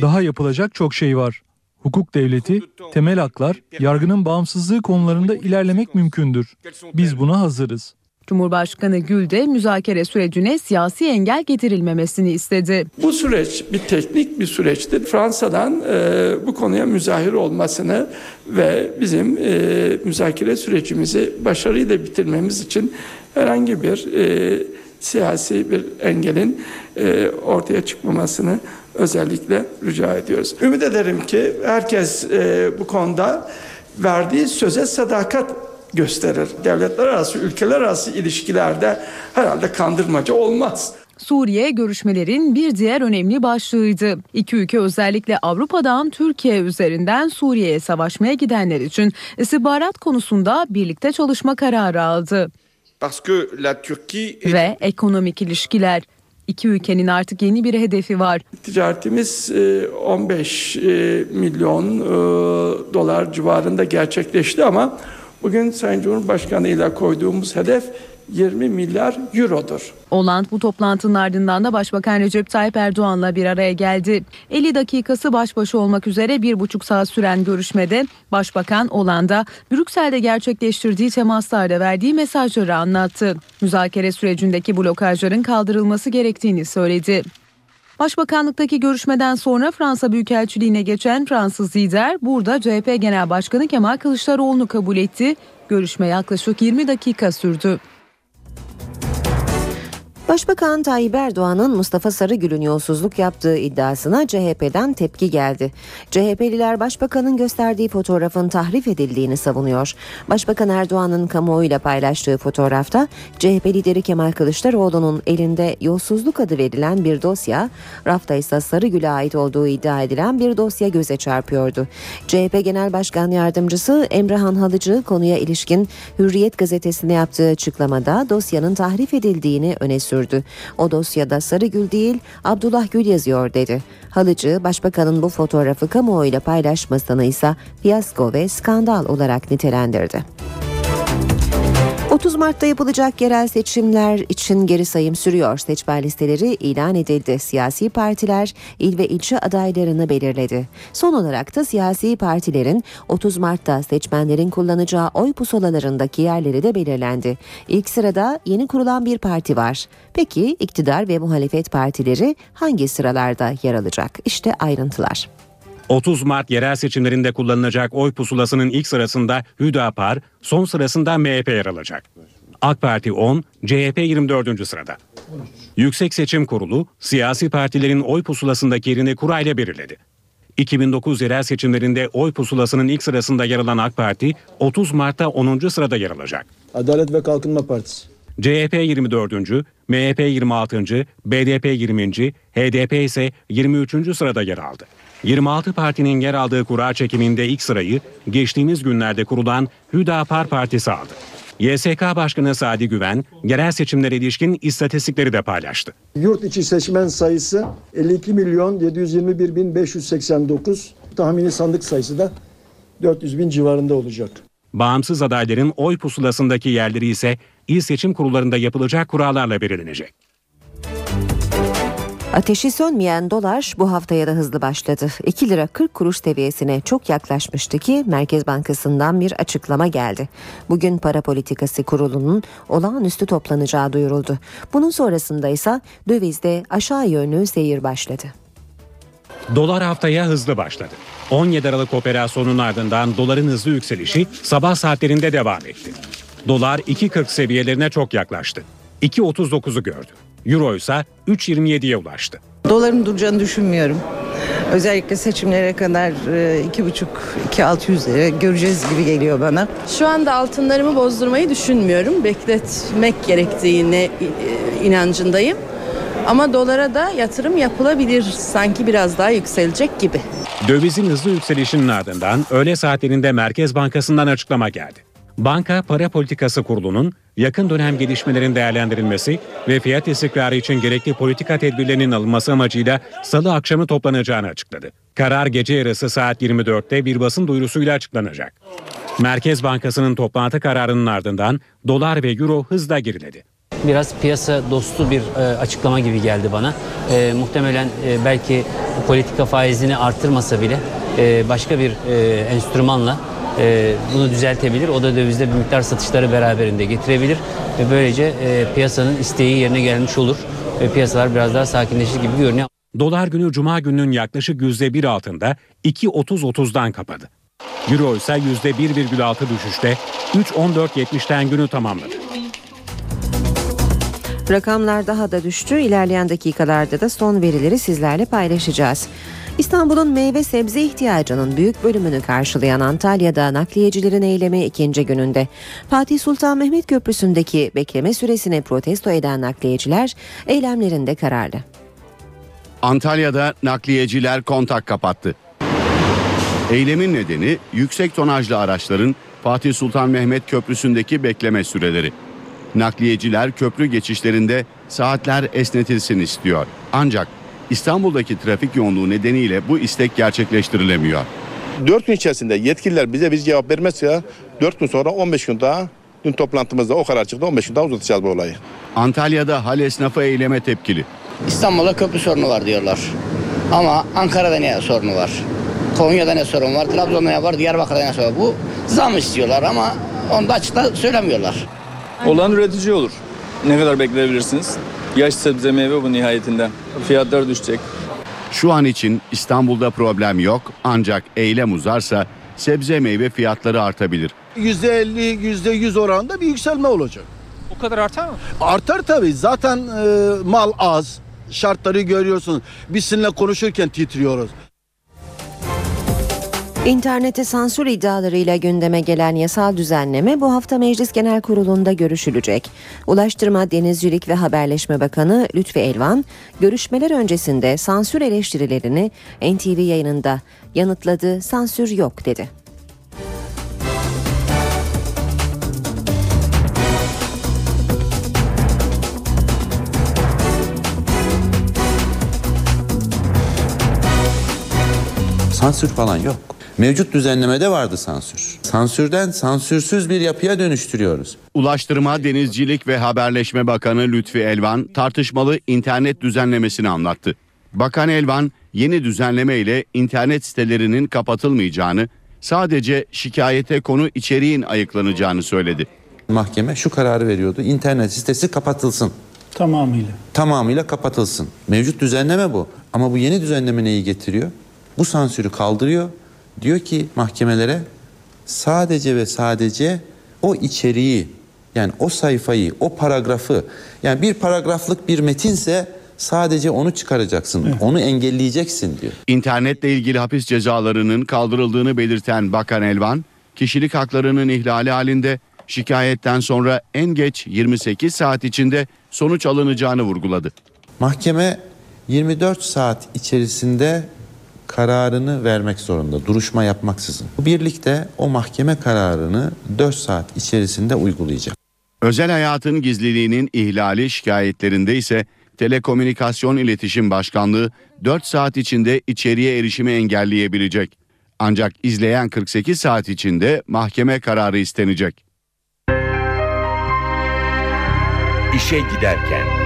Daha yapılacak çok şey var. Hukuk devleti, temel haklar, yargının bağımsızlığı konularında ilerlemek mümkündür. Biz buna hazırız. Cumhurbaşkanı Gül de müzakere sürecine siyasi engel getirilmemesini istedi. Bu süreç bir teknik bir süreçtir. Fransa'dan e, bu konuya müzahir olmasını ve bizim e, müzakere sürecimizi başarıyla bitirmemiz için herhangi bir e, siyasi bir engelin e, ortaya çıkmamasını özellikle rica ediyoruz. Ümit ederim ki herkes e, bu konuda verdiği söze sadakat gösterir. Devletler arası, ülkeler arası ilişkilerde herhalde kandırmaca olmaz. Suriye görüşmelerin bir diğer önemli başlığıydı. İki ülke özellikle Avrupa'dan Türkiye üzerinden Suriye'ye savaşmaya gidenler için istihbarat konusunda birlikte çalışma kararı aldı. Ve ekonomik ilişkiler. İki ülkenin artık yeni bir hedefi var. Ticaretimiz 15 milyon dolar civarında gerçekleşti ama bugün Sayın Cumhurbaşkanı ile koyduğumuz hedef 20 milyar eurodur. Hollande bu toplantının ardından da Başbakan Recep Tayyip Erdoğan'la bir araya geldi. 50 dakikası baş başa olmak üzere bir buçuk saat süren görüşmede Başbakan Hollande'a Brüksel'de gerçekleştirdiği temaslarda verdiği mesajları anlattı. Müzakere sürecindeki blokajların kaldırılması gerektiğini söyledi. Başbakanlıktaki görüşmeden sonra Fransa Büyükelçiliğine geçen Fransız lider burada CHP Genel Başkanı Kemal Kılıçdaroğlu'nu kabul etti. Görüşme yaklaşık 20 dakika sürdü. Başbakan Tayyip Erdoğan'ın Mustafa Sarıgül'ün yolsuzluk yaptığı iddiasına CHP'den tepki geldi. CHP'liler başbakanın gösterdiği fotoğrafın tahrif edildiğini savunuyor. Başbakan Erdoğan'ın kamuoyuyla paylaştığı fotoğrafta CHP lideri Kemal Kılıçdaroğlu'nun elinde yolsuzluk adı verilen bir dosya, rafta ise Sarıgül'e ait olduğu iddia edilen bir dosya göze çarpıyordu. CHP Genel Başkan Yardımcısı Emrehan Halıcı konuya ilişkin Hürriyet gazetesine yaptığı açıklamada dosyanın tahrif edildiğini öne sürdü sürdü. O dosyada Sarıgül değil Abdullah Gül yazıyor dedi. Halıcı başbakanın bu fotoğrafı kamuoyuyla paylaşmasını ise fiyasko ve skandal olarak nitelendirdi. 30 Mart'ta yapılacak yerel seçimler için geri sayım sürüyor. Seçmen listeleri ilan edildi. Siyasi partiler il ve ilçe adaylarını belirledi. Son olarak da siyasi partilerin 30 Mart'ta seçmenlerin kullanacağı oy pusulalarındaki yerleri de belirlendi. İlk sırada yeni kurulan bir parti var. Peki iktidar ve muhalefet partileri hangi sıralarda yer alacak? İşte ayrıntılar. 30 Mart yerel seçimlerinde kullanılacak oy pusulasının ilk sırasında Hüdapar, son sırasında MHP yer alacak. AK Parti 10, CHP 24. sırada. Yüksek Seçim Kurulu siyasi partilerin oy pusulasındaki yerini kurayla belirledi. 2009 yerel seçimlerinde oy pusulasının ilk sırasında yer alan AK Parti 30 Mart'ta 10. sırada yer alacak. Adalet ve Kalkınma Partisi. CHP 24. MHP 26. BDP 20. HDP ise 23. sırada yer aldı. 26 partinin yer aldığı kura çekiminde ilk sırayı geçtiğimiz günlerde kurulan Hüdapar Partisi aldı. YSK Başkanı Sadi Güven, yerel seçimlere ilişkin istatistikleri de paylaştı. Yurt içi seçmen sayısı 52 milyon 721 bin 589, tahmini sandık sayısı da 400 bin civarında olacak. Bağımsız adayların oy pusulasındaki yerleri ise il seçim kurullarında yapılacak kurallarla belirlenecek. Ateşi sönmeyen dolar bu haftaya da hızlı başladı. 2 lira 40 kuruş seviyesine çok yaklaşmıştı ki Merkez Bankası'ndan bir açıklama geldi. Bugün Para Politikası Kurulu'nun olağanüstü toplanacağı duyuruldu. Bunun sonrasında ise dövizde aşağı yönlü seyir başladı. Dolar haftaya hızlı başladı. 17 Aralık operasyonun ardından doların hızlı yükselişi sabah saatlerinde devam etti. Dolar 2.40 seviyelerine çok yaklaştı. 2.39'u gördü. Euro ise 3.27'ye ulaştı. Doların duracağını düşünmüyorum. Özellikle seçimlere kadar 2,5-2,600 lira göreceğiz gibi geliyor bana. Şu anda altınlarımı bozdurmayı düşünmüyorum. Bekletmek gerektiğine inancındayım. Ama dolara da yatırım yapılabilir. Sanki biraz daha yükselecek gibi. Dövizin hızlı yükselişinin ardından öğle saatlerinde Merkez Bankası'ndan açıklama geldi. Banka Para Politikası Kurulu'nun yakın dönem gelişmelerin değerlendirilmesi ve fiyat istikrarı için gerekli politika tedbirlerinin alınması amacıyla salı akşamı toplanacağını açıkladı. Karar gece yarısı saat 24'te bir basın duyurusuyla açıklanacak. Merkez Bankası'nın toplantı kararının ardından dolar ve euro hızla geriledi. Biraz piyasa dostu bir e, açıklama gibi geldi bana. E, muhtemelen e, belki politika faizini artırmasa bile e, başka bir e, enstrümanla e, bunu düzeltebilir. O da dövizde bir miktar satışları beraberinde getirebilir ve böylece e, piyasanın isteği yerine gelmiş olur ve piyasalar biraz daha sakinleşir gibi görünüyor. Dolar günü Cuma gününün yaklaşık %1 altında 2.30-30'dan kapadı. Euro ise %1,6 düşüşte 3.14.70'ten günü tamamladı. Rakamlar daha da düştü. İlerleyen dakikalarda da son verileri sizlerle paylaşacağız. İstanbul'un meyve sebze ihtiyacının büyük bölümünü karşılayan Antalya'da nakliyecilerin eylemi ikinci gününde. Fatih Sultan Mehmet Köprüsü'ndeki bekleme süresini protesto eden nakliyeciler eylemlerinde kararlı. Antalya'da nakliyeciler kontak kapattı. Eylemin nedeni yüksek tonajlı araçların Fatih Sultan Mehmet Köprüsü'ndeki bekleme süreleri. Nakliyeciler köprü geçişlerinde saatler esnetilsin istiyor. Ancak İstanbul'daki trafik yoğunluğu nedeniyle bu istek gerçekleştirilemiyor. 4 gün içerisinde yetkililer bize bir cevap vermezse 4 gün sonra 15 gün daha dün toplantımızda o karar çıktı 15 gün daha uzatacağız bu olayı. Antalya'da hal esnafı eyleme tepkili. İstanbul'da köprü sorunu var diyorlar. Ama Ankara'da ne sorunu var? Konya'da ne sorun var? Trabzon'da ne var? Diyarbakır'da ne sorun var? Bu zam istiyorlar ama onu da açıkta söylemiyorlar. Olan üretici olur. Ne kadar bekleyebilirsiniz? Yaş sebze meyve bu nihayetinde. Fiyatlar düşecek. Şu an için İstanbul'da problem yok ancak eylem uzarsa sebze meyve fiyatları artabilir. %50, %100 oranında bir yükselme olacak. O kadar artar mı? Artar tabii. Zaten e, mal az. Şartları görüyorsunuz. Biz sizinle konuşurken titriyoruz. İnternete sansür iddialarıyla gündeme gelen yasal düzenleme bu hafta Meclis Genel Kurulu'nda görüşülecek. Ulaştırma, Denizcilik ve Haberleşme Bakanı Lütfi Elvan, görüşmeler öncesinde sansür eleştirilerini NTV yayınında yanıtladı, sansür yok dedi. Sansür falan yok. Mevcut düzenlemede vardı sansür. Sansürden sansürsüz bir yapıya dönüştürüyoruz. Ulaştırma, Denizcilik ve Haberleşme Bakanı Lütfi Elvan tartışmalı internet düzenlemesini anlattı. Bakan Elvan yeni düzenleme ile internet sitelerinin kapatılmayacağını, sadece şikayete konu içeriğin ayıklanacağını söyledi. Mahkeme şu kararı veriyordu. İnternet sitesi kapatılsın. Tamamıyla. Tamamıyla kapatılsın. Mevcut düzenleme bu. Ama bu yeni düzenleme neyi getiriyor? Bu sansürü kaldırıyor. Diyor ki mahkemelere sadece ve sadece o içeriği yani o sayfayı, o paragrafı yani bir paragraflık bir metinse sadece onu çıkaracaksın. Onu engelleyeceksin diyor. İnternetle ilgili hapis cezalarının kaldırıldığını belirten Bakan Elvan, kişilik haklarının ihlali halinde şikayetten sonra en geç 28 saat içinde sonuç alınacağını vurguladı. Mahkeme 24 saat içerisinde kararını vermek zorunda duruşma yapmaksızın. Birlikte o mahkeme kararını 4 saat içerisinde uygulayacak. Özel hayatın gizliliğinin ihlali şikayetlerinde ise Telekomünikasyon İletişim Başkanlığı 4 saat içinde içeriye erişimi engelleyebilecek. Ancak izleyen 48 saat içinde mahkeme kararı istenecek. İşe giderken.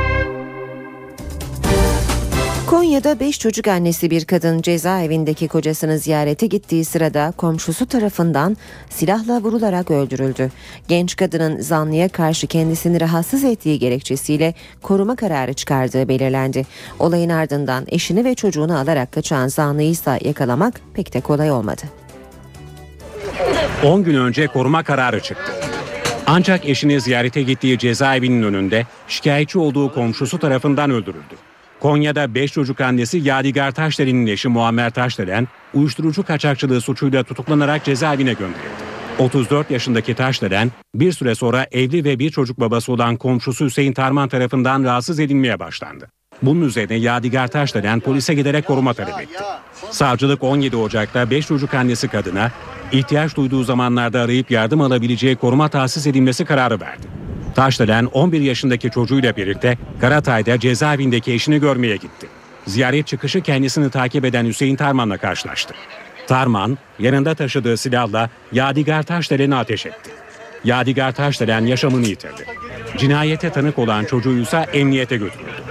Konya'da 5 çocuk annesi bir kadın cezaevindeki kocasını ziyarete gittiği sırada komşusu tarafından silahla vurularak öldürüldü. Genç kadının zanlıya karşı kendisini rahatsız ettiği gerekçesiyle koruma kararı çıkardığı belirlendi. Olayın ardından eşini ve çocuğunu alarak kaçan zanlıyı ise yakalamak pek de kolay olmadı. 10 gün önce koruma kararı çıktı. Ancak eşini ziyarete gittiği cezaevinin önünde şikayetçi olduğu komşusu tarafından öldürüldü. Konya'da 5 çocuk annesi Yadigar Taşderen'in eşi Muammer Taşderen uyuşturucu kaçakçılığı suçuyla tutuklanarak cezaevine gönderildi. 34 yaşındaki Taşderen bir süre sonra evli ve bir çocuk babası olan komşusu Hüseyin Tarman tarafından rahatsız edilmeye başlandı. Bunun üzerine Yadigar Taşderen polise giderek koruma talep etti. Savcılık 17 Ocak'ta 5 çocuk annesi kadına ihtiyaç duyduğu zamanlarda arayıp yardım alabileceği koruma tahsis edilmesi kararı verdi. Taşdelen 11 yaşındaki çocuğuyla birlikte Karatay'da cezaevindeki eşini görmeye gitti. Ziyaret çıkışı kendisini takip eden Hüseyin Tarman'la karşılaştı. Tarman yanında taşıdığı silahla Yadigar Taşdelen'i ateş etti. Yadigar Taşdelen yaşamını yitirdi. Cinayete tanık olan çocuğu ise emniyete götürüldü.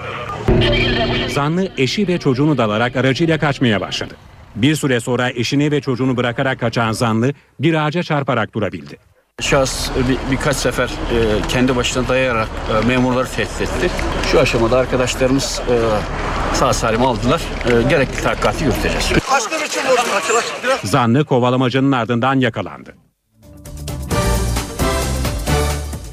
Zanlı eşi ve çocuğunu dalarak aracıyla kaçmaya başladı. Bir süre sonra eşini ve çocuğunu bırakarak kaçan zanlı bir ağaca çarparak durabildi. Şahıs bir, birkaç sefer e, kendi başına dayayarak e, memurları tehdit etti. Şu aşamada arkadaşlarımız e, sağ salim aldılar. E, gerekli tahakkukatı yürüteceğiz. Zanlı kovalamacının ardından yakalandı.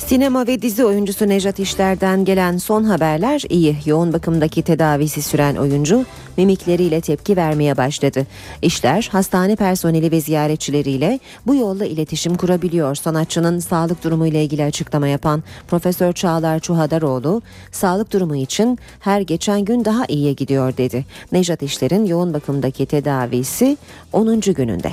Sinema ve dizi oyuncusu Nejat İşler'den gelen son haberler iyi. Yoğun bakımdaki tedavisi süren oyuncu mimikleriyle tepki vermeye başladı. İşler hastane personeli ve ziyaretçileriyle bu yolla iletişim kurabiliyor. Sanatçının sağlık durumu ile ilgili açıklama yapan Profesör Çağlar Çuhadaroğlu, sağlık durumu için her geçen gün daha iyiye gidiyor dedi. Nejat İşler'in yoğun bakımdaki tedavisi 10. gününde.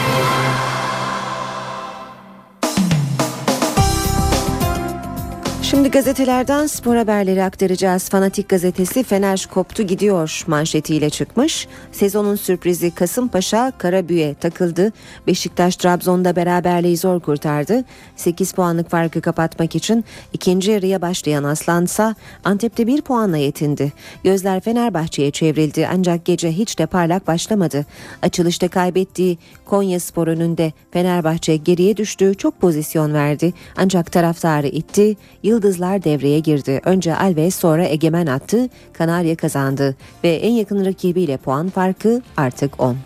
Şimdi gazetelerden spor haberleri aktaracağız. Fanatik gazetesi Fener koptu gidiyor manşetiyle çıkmış. Sezonun sürprizi Kasımpaşa Karabüye takıldı. Beşiktaş Trabzon'da beraberliği zor kurtardı. 8 puanlık farkı kapatmak için ikinci yarıya başlayan Aslansa Antep'te 1 puanla yetindi. Gözler Fenerbahçe'ye çevrildi ancak gece hiç de parlak başlamadı. Açılışta kaybettiği Konya Spor önünde Fenerbahçe geriye düştü. Çok pozisyon verdi ancak taraftarı itti. Yıldızlar devreye girdi. Önce Alves sonra Egemen attı. Kanarya kazandı ve en yakın rakibiyle puan farkı artık 10.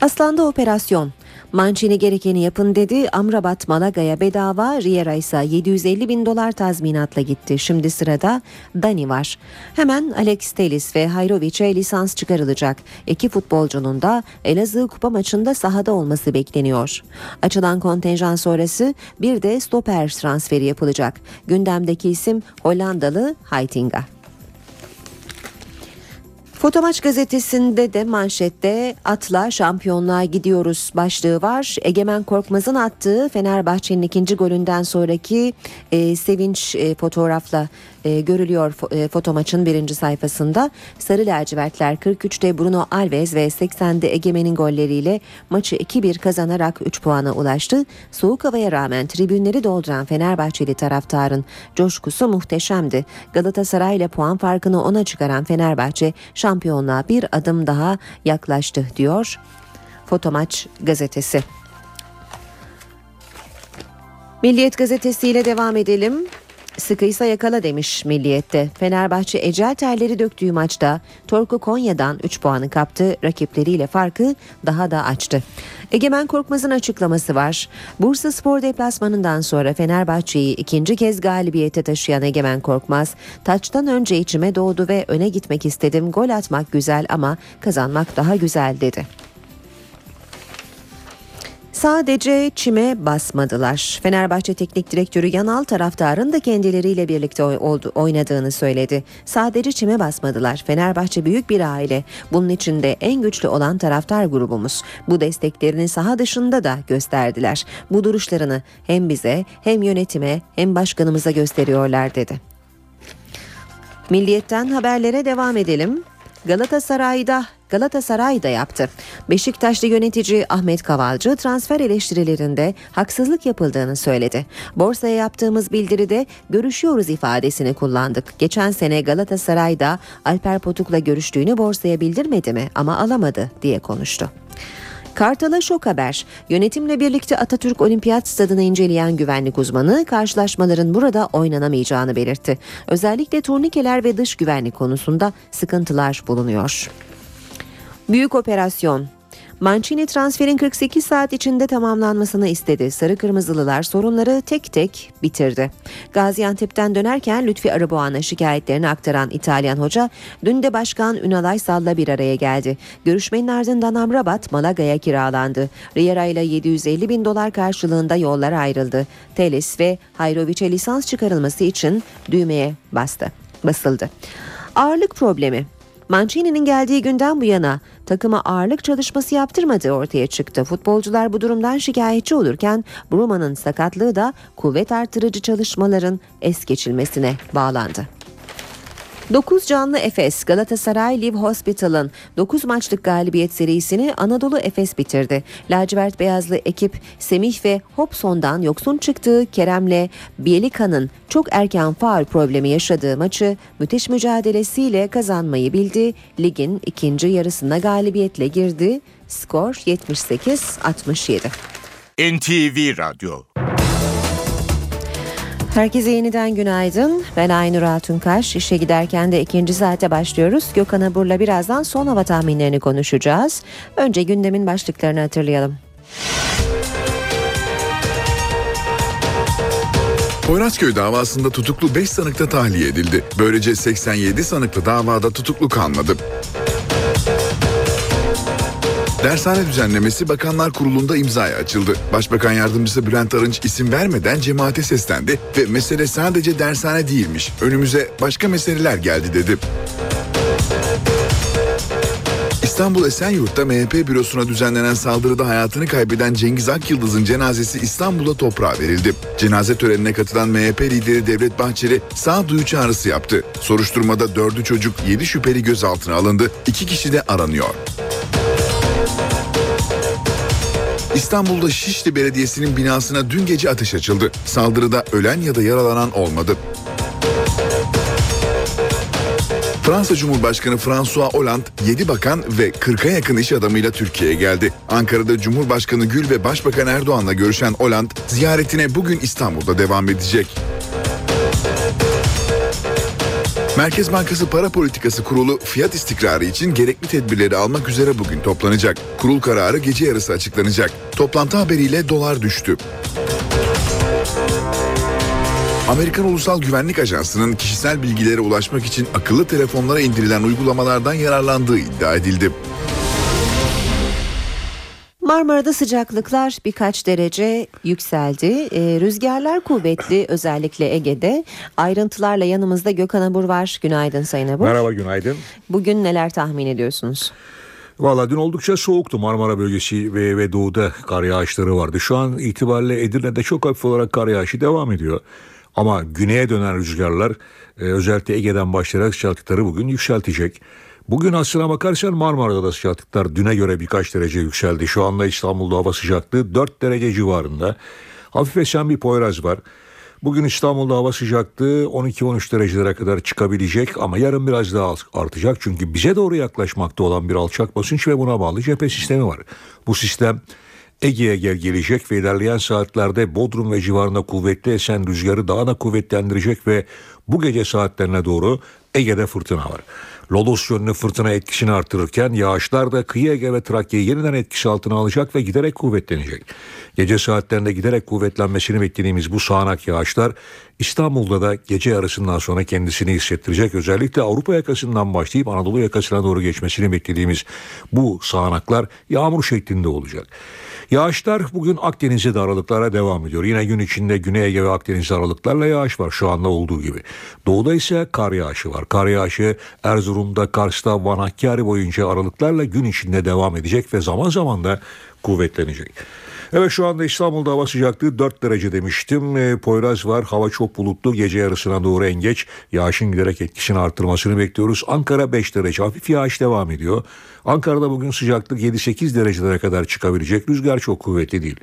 Aslan'da operasyon. Mancini gerekeni yapın dedi. Amrabat Malaga'ya bedava, Riera ise 750 bin dolar tazminatla gitti. Şimdi sırada Dani var. Hemen Alex Telis ve Hayrovic'e lisans çıkarılacak. İki futbolcunun da Elazığ kupa maçında sahada olması bekleniyor. Açılan kontenjan sonrası bir de stoper transferi yapılacak. Gündemdeki isim Hollandalı Heitinga. Fotomaç gazetesinde de manşette atla şampiyonluğa gidiyoruz başlığı var. Egemen Korkmaz'ın attığı Fenerbahçe'nin ikinci golünden sonraki e, sevinç e, fotoğrafla e, görülüyor fo- e, fotomaçın birinci sayfasında. Sarı lacivertler 43'te Bruno Alves ve 80'de Egemen'in golleriyle maçı 2-1 kazanarak 3 puana ulaştı. Soğuk havaya rağmen tribünleri dolduran Fenerbahçeli taraftarın coşkusu muhteşemdi. Galatasaray ile puan farkını ona çıkaran Fenerbahçe şampiyonluğa bir adım daha yaklaştı diyor Fotomaç gazetesi. Milliyet gazetesiyle devam edelim. Sıkıysa yakala demiş Milliyet'te. Fenerbahçe ecel terleri döktüğü maçta Torku Konya'dan 3 puanı kaptı. Rakipleriyle farkı daha da açtı. Egemen Korkmaz'ın açıklaması var. Bursa Spor deplasmanından sonra Fenerbahçe'yi ikinci kez galibiyete taşıyan Egemen Korkmaz, taçtan önce içime doğdu ve öne gitmek istedim. Gol atmak güzel ama kazanmak daha güzel dedi. Sadece çime basmadılar. Fenerbahçe Teknik Direktörü Yanal taraftarın da kendileriyle birlikte oynadığını söyledi. Sadece çime basmadılar. Fenerbahçe büyük bir aile. Bunun içinde en güçlü olan taraftar grubumuz. Bu desteklerini saha dışında da gösterdiler. Bu duruşlarını hem bize hem yönetime hem başkanımıza gösteriyorlar dedi. Milliyetten haberlere devam edelim. Galatasaray'da Galatasaray da yaptı. Beşiktaşlı yönetici Ahmet Kavalcı transfer eleştirilerinde haksızlık yapıldığını söyledi. Borsaya yaptığımız bildiride görüşüyoruz ifadesini kullandık. Geçen sene Galatasaray'da Alper Potuk'la görüştüğünü borsaya bildirmedi mi ama alamadı diye konuştu. Kartal'a şok haber. Yönetimle birlikte Atatürk Olimpiyat Stadını inceleyen güvenlik uzmanı karşılaşmaların burada oynanamayacağını belirtti. Özellikle turnikeler ve dış güvenlik konusunda sıkıntılar bulunuyor. Büyük operasyon. Mancini transferin 48 saat içinde tamamlanmasını istedi. Sarı Kırmızılılar sorunları tek tek bitirdi. Gaziantep'ten dönerken Lütfi Arıboğan'a şikayetlerini aktaran İtalyan hoca dün de Başkan Ünal Aysal'la bir araya geldi. Görüşmenin ardından Amrabat Malaga'ya kiralandı. Riera ile 750 bin dolar karşılığında yollar ayrıldı. Telis ve Hayrovic'e lisans çıkarılması için düğmeye bastı, basıldı. Ağırlık problemi Mancini'nin geldiği günden bu yana takıma ağırlık çalışması yaptırmadığı ortaya çıktı. Futbolcular bu durumdan şikayetçi olurken Bruma'nın sakatlığı da kuvvet artırıcı çalışmaların es geçilmesine bağlandı. 9 canlı Efes Galatasaray Live Hospital'ın 9 maçlık galibiyet serisini Anadolu Efes bitirdi. Lacivert beyazlı ekip Semih ve Hobson'dan yoksun çıktığı Kerem'le Bielika'nın çok erken faul problemi yaşadığı maçı müthiş mücadelesiyle kazanmayı bildi. Ligin ikinci yarısına galibiyetle girdi. Skor 78-67. NTV Radyo Herkese yeniden günaydın. Ben Aynur Altunkaş. İşe giderken de ikinci saate başlıyoruz. Gökhan Abur'la birazdan son hava tahminlerini konuşacağız. Önce gündemin başlıklarını hatırlayalım. Poyrazköy davasında tutuklu 5 sanıkta tahliye edildi. Böylece 87 sanıklı davada tutuklu kalmadı. Dershane düzenlemesi Bakanlar Kurulu'nda imzaya açıldı. Başbakan Yardımcısı Bülent Arınç isim vermeden cemaate seslendi ve mesele sadece dershane değilmiş. Önümüze başka meseleler geldi dedi. İstanbul Esenyurt'ta MHP bürosuna düzenlenen saldırıda hayatını kaybeden Cengiz Akyıldız'ın cenazesi İstanbul'da toprağa verildi. Cenaze törenine katılan MHP lideri Devlet Bahçeli sağduyu çağrısı yaptı. Soruşturmada dördü çocuk 7 şüpheli gözaltına alındı. 2 kişi de aranıyor. İstanbul'da Şişli Belediyesi'nin binasına dün gece ateş açıldı. Saldırıda ölen ya da yaralanan olmadı. Fransa Cumhurbaşkanı François Hollande 7 bakan ve 40'a yakın iş adamıyla Türkiye'ye geldi. Ankara'da Cumhurbaşkanı Gül ve Başbakan Erdoğan'la görüşen Hollande ziyaretine bugün İstanbul'da devam edecek. Merkez Bankası Para Politikası Kurulu fiyat istikrarı için gerekli tedbirleri almak üzere bugün toplanacak. Kurul kararı gece yarısı açıklanacak. Toplantı haberiyle dolar düştü. Amerikan Ulusal Güvenlik Ajansı'nın kişisel bilgilere ulaşmak için akıllı telefonlara indirilen uygulamalardan yararlandığı iddia edildi. Marmara'da sıcaklıklar birkaç derece yükseldi. Ee, rüzgarlar kuvvetli özellikle Ege'de. Ayrıntılarla yanımızda Gökhan Abur var. Günaydın Sayın Abur. Merhaba günaydın. Bugün neler tahmin ediyorsunuz? Valla dün oldukça soğuktu Marmara bölgesi ve, ve doğuda kar yağışları vardı. Şu an itibariyle Edirne'de çok hafif olarak kar yağışı devam ediyor. Ama güneye dönen rüzgarlar e, özellikle Ege'den başlayarak sıcaklıkları bugün yükseltecek. Bugün aslına bakarsan Marmara'da da sıcaklıklar düne göre birkaç derece yükseldi. Şu anda İstanbul'da hava sıcaklığı 4 derece civarında. Hafif esen bir Poyraz var. Bugün İstanbul'da hava sıcaklığı 12-13 derecelere kadar çıkabilecek ama yarın biraz daha artacak. Çünkü bize doğru yaklaşmakta olan bir alçak basınç ve buna bağlı cephe sistemi var. Bu sistem Ege'ye gel gelecek ve ilerleyen saatlerde Bodrum ve civarında kuvvetli esen rüzgarı daha da kuvvetlendirecek ve bu gece saatlerine doğru Ege'de fırtına var. Lodos yönlü fırtına etkisini artırırken yağışlar da kıyı Ege ve Trakya'yı yeniden etkisi altına alacak ve giderek kuvvetlenecek. Gece saatlerinde giderek kuvvetlenmesini beklediğimiz bu sağanak yağışlar İstanbul'da da gece yarısından sonra kendisini hissettirecek. Özellikle Avrupa yakasından başlayıp Anadolu yakasına doğru geçmesini beklediğimiz bu sağanaklar yağmur şeklinde olacak. Yağışlar bugün Akdeniz'e de aralıklara devam ediyor. Yine gün içinde Güney Ege ve Akdeniz aralıklarla yağış var şu anda olduğu gibi. Doğuda ise kar yağışı var. Kar yağışı Erzurum'da, Kars'ta, Van Hakkari boyunca aralıklarla gün içinde devam edecek ve zaman zaman da kuvvetlenecek. Evet şu anda İstanbul'da hava sıcaklığı 4 derece demiştim. E, Poyraz var. Hava çok bulutlu. Gece yarısına doğru en geç. Yağışın giderek etkisini arttırmasını bekliyoruz. Ankara 5 derece. Hafif yağış devam ediyor. Ankara'da bugün sıcaklık 7-8 derecelere kadar çıkabilecek. Rüzgar çok kuvvetli değil.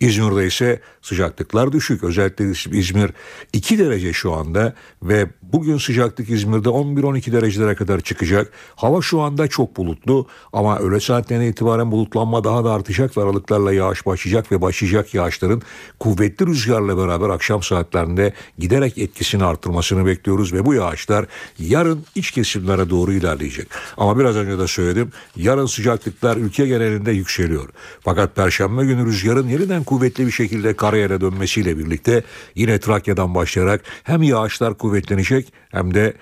İzmir'de ise sıcaklıklar düşük. Özellikle İzmir 2 derece şu anda ve bugün sıcaklık İzmir'de 11-12 derecelere kadar çıkacak. Hava şu anda çok bulutlu ama öğle saatlerine itibaren bulutlanma daha da artacak ve aralıklarla yağış başlayacak ve başlayacak yağışların kuvvetli rüzgarla beraber akşam saatlerinde giderek etkisini artırmasını bekliyoruz ve bu yağışlar yarın iç kesimlere doğru ilerleyecek. Ama biraz önce de söyledim yarın sıcaklıklar ülke genelinde yükseliyor. Fakat perşembe günü rüzgarın yeniden kuvvetli bir şekilde karayere dönmesiyle birlikte yine Trakya'dan başlayarak hem yağışlar kuvvetlenecek hem de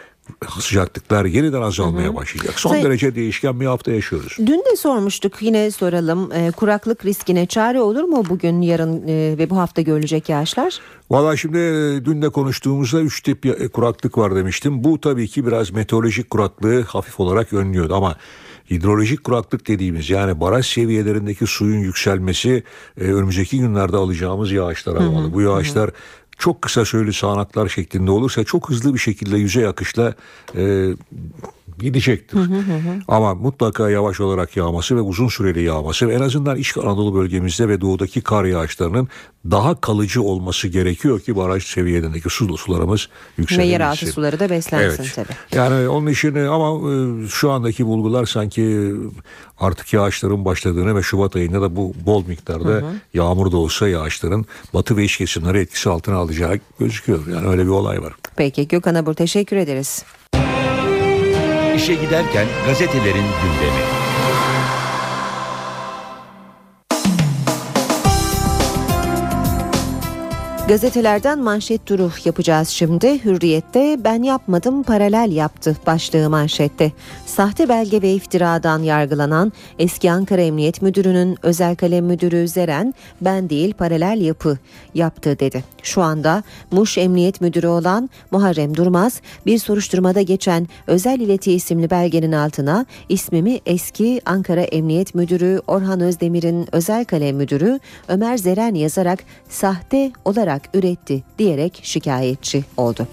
sıcaklıklar yeniden azalmaya hı hı. başlayacak. Son Say- derece değişken bir hafta yaşıyoruz. Dün de sormuştuk yine soralım. E, kuraklık riskine çare olur mu bugün, yarın e, ve bu hafta görülecek yağışlar? Valla şimdi e, dün de konuştuğumuzda 3 tip e, kuraklık var demiştim. Bu tabii ki biraz meteorolojik kuraklığı hafif olarak önlüyordu ama hidrolojik kuraklık dediğimiz yani baraj seviyelerindeki suyun yükselmesi e, önümüzdeki günlerde alacağımız yağışlar almalı. Bu yağışlar çok kısa süreli sağanaklar şeklinde olursa çok hızlı bir şekilde yüzey akışla e, gidecektir. Hı hı hı. Ama mutlaka yavaş olarak yağması ve uzun süreli yağması ve en azından İç Anadolu bölgemizde ve doğudaki kar yağışlarının daha kalıcı olması gerekiyor ki baraj seviyelerindeki su sularımız yükselebilsin. Ve yeraltı suları da beslensin evet. tabii. Yani onun için ama e, şu andaki bulgular sanki artık yağışların başladığını ve Şubat ayında da bu bol miktarda hı hı. yağmur da olsa yağışların batı ve iç kesimleri etkisi altına alacağı gözüküyor. Yani öyle bir olay var. Peki Gökhan Abur teşekkür ederiz. İşe giderken gazetelerin gündemi. Gazetelerden manşet turu yapacağız şimdi. Hürriyette ben yapmadım paralel yaptı başlığı manşette. Sahte belge ve iftiradan yargılanan eski Ankara Emniyet Müdürü'nün özel kalem müdürü Zeren ben değil paralel yapı yaptı dedi. Şu anda Muş Emniyet Müdürü olan Muharrem Durmaz bir soruşturmada geçen özel ileti isimli belgenin altına ismimi eski Ankara Emniyet Müdürü Orhan Özdemir'in özel kalem müdürü Ömer Zeren yazarak sahte olarak üretti diyerek şikayetçi oldu.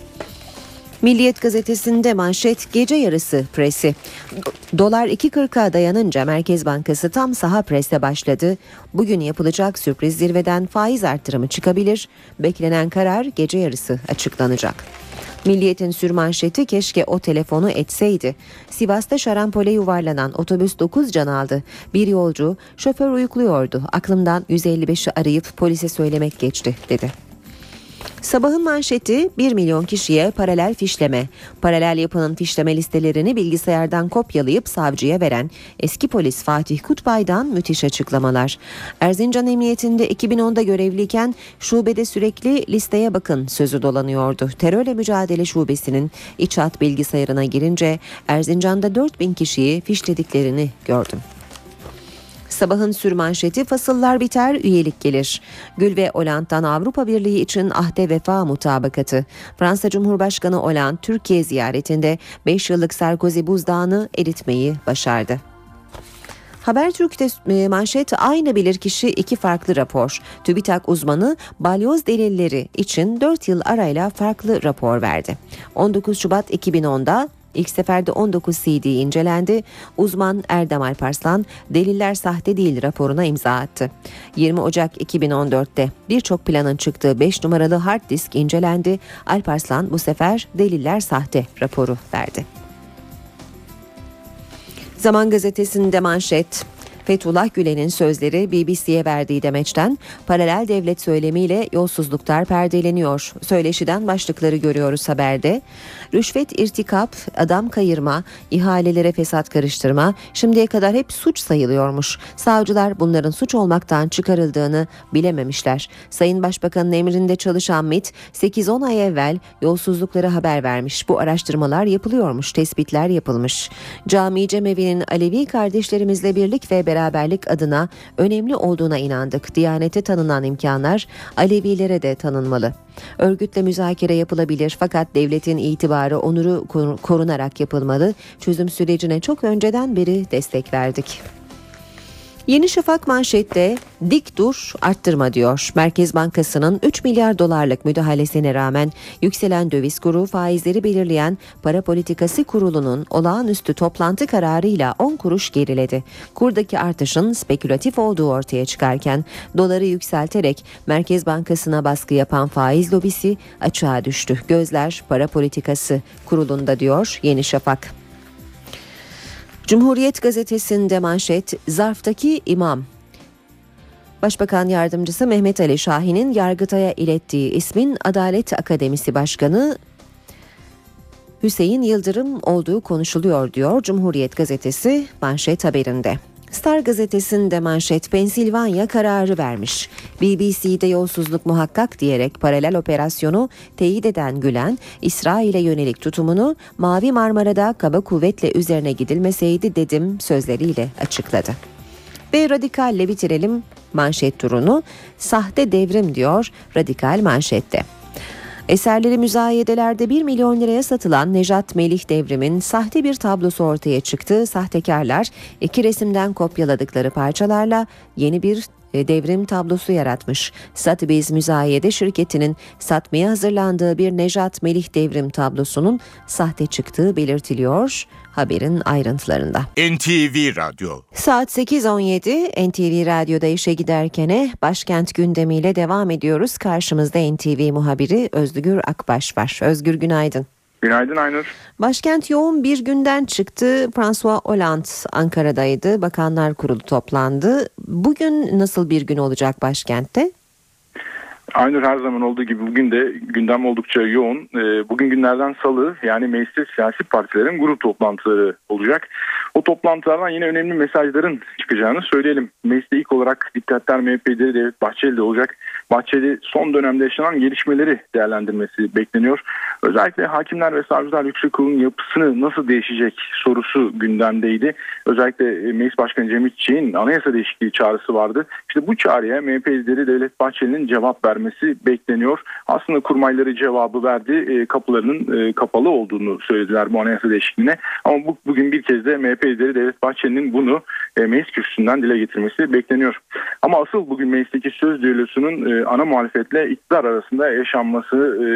Milliyet gazetesinde manşet gece yarısı presi. Dolar 2.40'a dayanınca Merkez Bankası tam saha preste başladı. Bugün yapılacak sürpriz zirveden faiz artırımı çıkabilir. Beklenen karar gece yarısı açıklanacak. Milliyetin sürmanşeti keşke o telefonu etseydi. Sivas'ta şarampole yuvarlanan otobüs 9 can aldı. Bir yolcu şoför uyukluyordu. Aklımdan 155'i arayıp polise söylemek geçti dedi. Sabahın manşeti 1 milyon kişiye paralel fişleme. Paralel yapının fişleme listelerini bilgisayardan kopyalayıp savcıya veren eski polis Fatih Kutbay'dan müthiş açıklamalar. Erzincan Emniyetinde 2010'da görevliyken şubede sürekli listeye bakın sözü dolanıyordu. Terörle mücadele şubesinin iç hat bilgisayarına girince Erzincan'da 4000 kişiyi fişlediklerini gördüm. Sabahın sürmanşeti fasıllar biter üyelik gelir. Gül ve Hollanda'dan Avrupa Birliği için ahde vefa mutabakatı. Fransa Cumhurbaşkanı Hollande Türkiye ziyaretinde 5 yıllık Sarkozy buzdağını eritmeyi başardı. Habertürk'te e, manşet aynı bilirkişi iki farklı rapor. TÜBİTAK uzmanı balyoz delilleri için 4 yıl arayla farklı rapor verdi. 19 Şubat 2010'da İlk seferde 19 CD incelendi. Uzman Erdem Alparslan deliller sahte değil raporuna imza attı. 20 Ocak 2014'te birçok planın çıktığı 5 numaralı hard disk incelendi. Alparslan bu sefer deliller sahte raporu verdi. Zaman gazetesinde manşet Fethullah Gülen'in sözleri BBC'ye verdiği demeçten paralel devlet söylemiyle yolsuzluklar perdeleniyor. Söyleşiden başlıkları görüyoruz haberde. Rüşvet irtikap, adam kayırma, ihalelere fesat karıştırma şimdiye kadar hep suç sayılıyormuş. Savcılar bunların suç olmaktan çıkarıldığını bilememişler. Sayın Başbakanın emrinde çalışan MIT 8-10 ay evvel yolsuzlukları haber vermiş. Bu araştırmalar yapılıyormuş, tespitler yapılmış. Cami Cemevi'nin Alevi kardeşlerimizle birlik ve beraberlik adına önemli olduğuna inandık. Diyanete tanınan imkanlar Alevilere de tanınmalı. Örgütle müzakere yapılabilir fakat devletin itibarı onuru korunarak yapılmalı. Çözüm sürecine çok önceden beri destek verdik. Yeni Şafak manşette dik dur arttırma diyor. Merkez Bankası'nın 3 milyar dolarlık müdahalesine rağmen yükselen döviz kuru faizleri belirleyen Para Politikası Kurulu'nun olağanüstü toplantı kararıyla 10 kuruş geriledi. Kurdaki artışın spekülatif olduğu ortaya çıkarken doları yükselterek Merkez Bankası'na baskı yapan faiz lobisi açığa düştü. Gözler Para Politikası Kurulu'nda diyor Yeni Şafak. Cumhuriyet gazetesinde manşet zarftaki imam Başbakan Yardımcısı Mehmet Ali Şahin'in Yargıtay'a ilettiği ismin Adalet Akademisi Başkanı Hüseyin Yıldırım olduğu konuşuluyor diyor Cumhuriyet gazetesi manşet haberinde. Star gazetesinde manşet Pensilvanya kararı vermiş. BBC'de yolsuzluk muhakkak diyerek paralel operasyonu teyit eden Gülen, İsrail'e yönelik tutumunu Mavi Marmara'da kaba kuvvetle üzerine gidilmeseydi dedim sözleriyle açıkladı. Ve radikalle bitirelim manşet turunu. Sahte devrim diyor radikal manşette. Eserleri müzayedelerde 1 milyon liraya satılan Nejat Melih Devrim'in sahte bir tablosu ortaya çıktı. Sahtekarlar iki resimden kopyaladıkları parçalarla yeni bir e, devrim tablosu yaratmış. Satbiz Müzayede şirketinin satmaya hazırlandığı bir Nejat Melih devrim tablosunun sahte çıktığı belirtiliyor haberin ayrıntılarında. NTV Radyo Saat 8.17 NTV Radyo'da işe giderkene başkent gündemiyle devam ediyoruz. Karşımızda NTV muhabiri Özgür Akbaş var. Özgür günaydın. Günaydın Aynur. Başkent yoğun bir günden çıktı. François Hollande Ankara'daydı. Bakanlar Kurulu toplandı. Bugün nasıl bir gün olacak başkentte? Aynur her zaman olduğu gibi bugün de gündem oldukça yoğun. Ee, bugün günlerden salı yani mecliste siyasi partilerin grup toplantıları olacak. O toplantılardan yine önemli mesajların çıkacağını söyleyelim. Mecliste ilk olarak dikkatler MHP lideri Devlet Bahçeli'de olacak. Bahçeli son dönemde yaşanan gelişmeleri değerlendirmesi bekleniyor. Özellikle Hakimler ve Savcılar Yüksek Kurulu'nun yapısını nasıl değişecek sorusu gündemdeydi. Özellikle e, Meclis Başkanı Cem İşçi'nin anayasa değişikliği çağrısı vardı. İşte bu çağrıya MHP lideri Devlet Bahçeli'nin cevap vermesi bekleniyor. Aslında kurmayları cevabı verdi. E, kapılarının e, kapalı olduğunu söylediler bu anayasa değişikliğine. Ama bu, bugün bir kez de MHP lideri Devlet Bahçeli'nin bunu e, meclis kürsüsünden dile getirmesi bekleniyor. Ama asıl bugün meclisteki söz düellosunun e, ana muhalefetle iktidar arasında yaşanması e,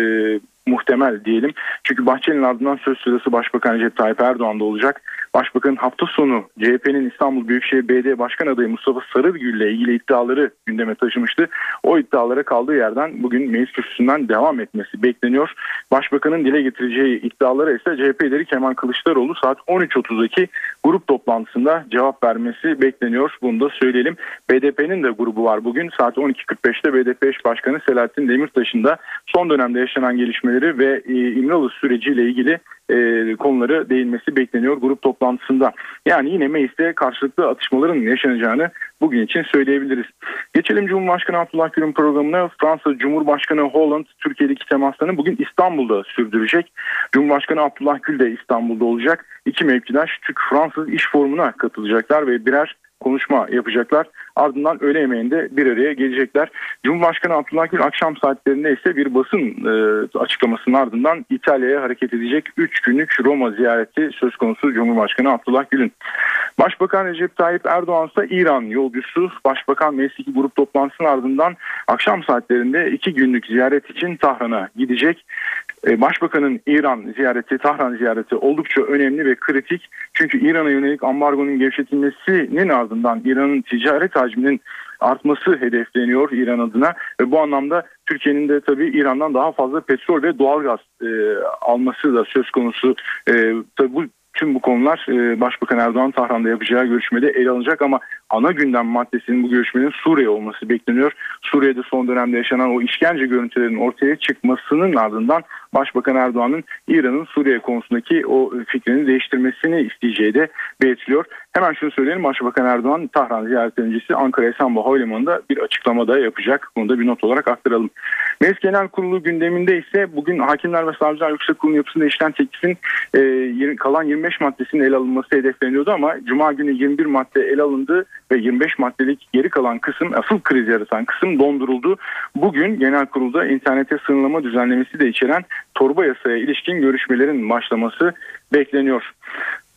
muhtemel diyelim. Çünkü Bahçeli'nin ardından söz sırası Başbakan Recep Tayyip Erdoğan'da olacak. Başbakanın hafta sonu CHP'nin İstanbul Büyükşehir Belediye Başkan adayı Mustafa Sarıgül ile ilgili iddiaları gündeme taşımıştı. O iddialara kaldığı yerden bugün meclis kürsüsünden devam etmesi bekleniyor. Başbakanın dile getireceği iddialara ise CHP lideri Kemal Kılıçdaroğlu saat 13.30'daki grup toplantısında cevap vermesi bekleniyor. Bunu da söyleyelim. BDP'nin de grubu var bugün. Saat 12.45'te BDP eş başkanı Selahattin Demirtaş'ın da son dönemde yaşanan gelişmeleri ve e, İmralı süreciyle ilgili e, konuları değinmesi bekleniyor grup toplantısında. Yani yine mecliste karşılıklı atışmaların yaşanacağını bugün için söyleyebiliriz. Geçelim Cumhurbaşkanı Abdullah Gül'ün programına. Fransa Cumhurbaşkanı Hollande Türkiye'deki temaslarını bugün İstanbul'da sürdürecek. Cumhurbaşkanı Abdullah Gül de İstanbul'da olacak. İki mevkidaş Türk-Fransız iş forumuna katılacaklar ve birer konuşma yapacaklar. Ardından öğle yemeğinde bir araya gelecekler. Cumhurbaşkanı Abdullah Gül akşam saatlerinde ise bir basın e, açıklamasının ardından İtalya'ya hareket edecek 3 günlük Roma ziyareti söz konusu Cumhurbaşkanı Abdullah Gül'ün. Başbakan Recep Tayyip Erdoğan ise İran yolcusu. Başbakan meclisteki grup toplantısının ardından akşam saatlerinde 2 günlük ziyaret için Tahran'a gidecek. E, Başbakanın İran ziyareti, Tahran ziyareti oldukça önemli ve kritik. Çünkü İran'a yönelik ambargonun gevşetilmesinin ardından İran'ın ticaret hacminin artması hedefleniyor İran adına ve bu anlamda Türkiye'nin de tabii İran'dan daha fazla petrol ve doğalgaz e, alması da söz konusu. E, tabii bu tüm bu konular e, Başbakan Erdoğan Tahran'da yapacağı görüşmede ele alınacak ama ana gündem maddesinin bu görüşmenin Suriye olması bekleniyor. Suriye'de son dönemde yaşanan o işkence görüntülerinin ortaya çıkmasının ardından Başbakan Erdoğan'ın İran'ın Suriye konusundaki o fikrini değiştirmesini isteyeceği de belirtiliyor. Hemen şunu söyleyelim Başbakan Erdoğan Tahran ziyareti öncesi Ankara Esenboğa Havalimanı'nda bir açıklama da yapacak. Bunu da bir not olarak aktaralım. Meclis Genel Kurulu gündeminde ise bugün Hakimler ve Savcılar Yüksek Kurulu yapısında işlenen teklifin e, kalan 25 maddesinin ele alınması hedefleniyordu ama Cuma günü 21 madde ele alındı ve 25 maddelik geri kalan kısım asıl kriz yaratan kısım donduruldu. Bugün genel kurulda internete sınırlama düzenlemesi de içeren torba yasaya ilişkin görüşmelerin başlaması bekleniyor.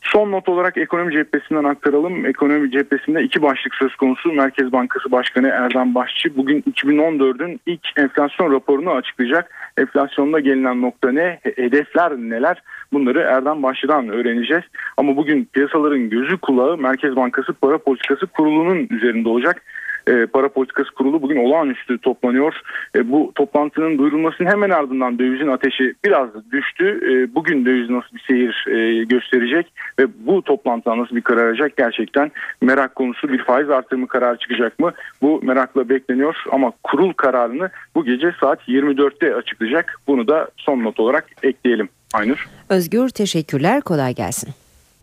Son not olarak ekonomi cephesinden aktaralım. Ekonomi cephesinde iki başlık söz konusu. Merkez Bankası Başkanı Erdem Başçı bugün 2014'ün ilk enflasyon raporunu açıklayacak. Enflasyonda gelinen nokta ne? Hedefler neler? Bunları Erdem Başçı'dan öğreneceğiz. Ama bugün piyasaların gözü kulağı Merkez Bankası Para Politikası Kurulu'nun üzerinde olacak e, Para Politikası Kurulu bugün olağanüstü toplanıyor. E, bu toplantının duyurulmasının hemen ardından dövizin ateşi biraz düştü. E, bugün döviz nasıl bir seyir e, gösterecek ve bu toplantıda nasıl bir karar alacak gerçekten merak konusu bir faiz artırımı kararı çıkacak mı? Bu merakla bekleniyor ama kurul kararını bu gece saat 24'te açıklayacak. Bunu da son not olarak ekleyelim. Aynur. Özgür teşekkürler kolay gelsin.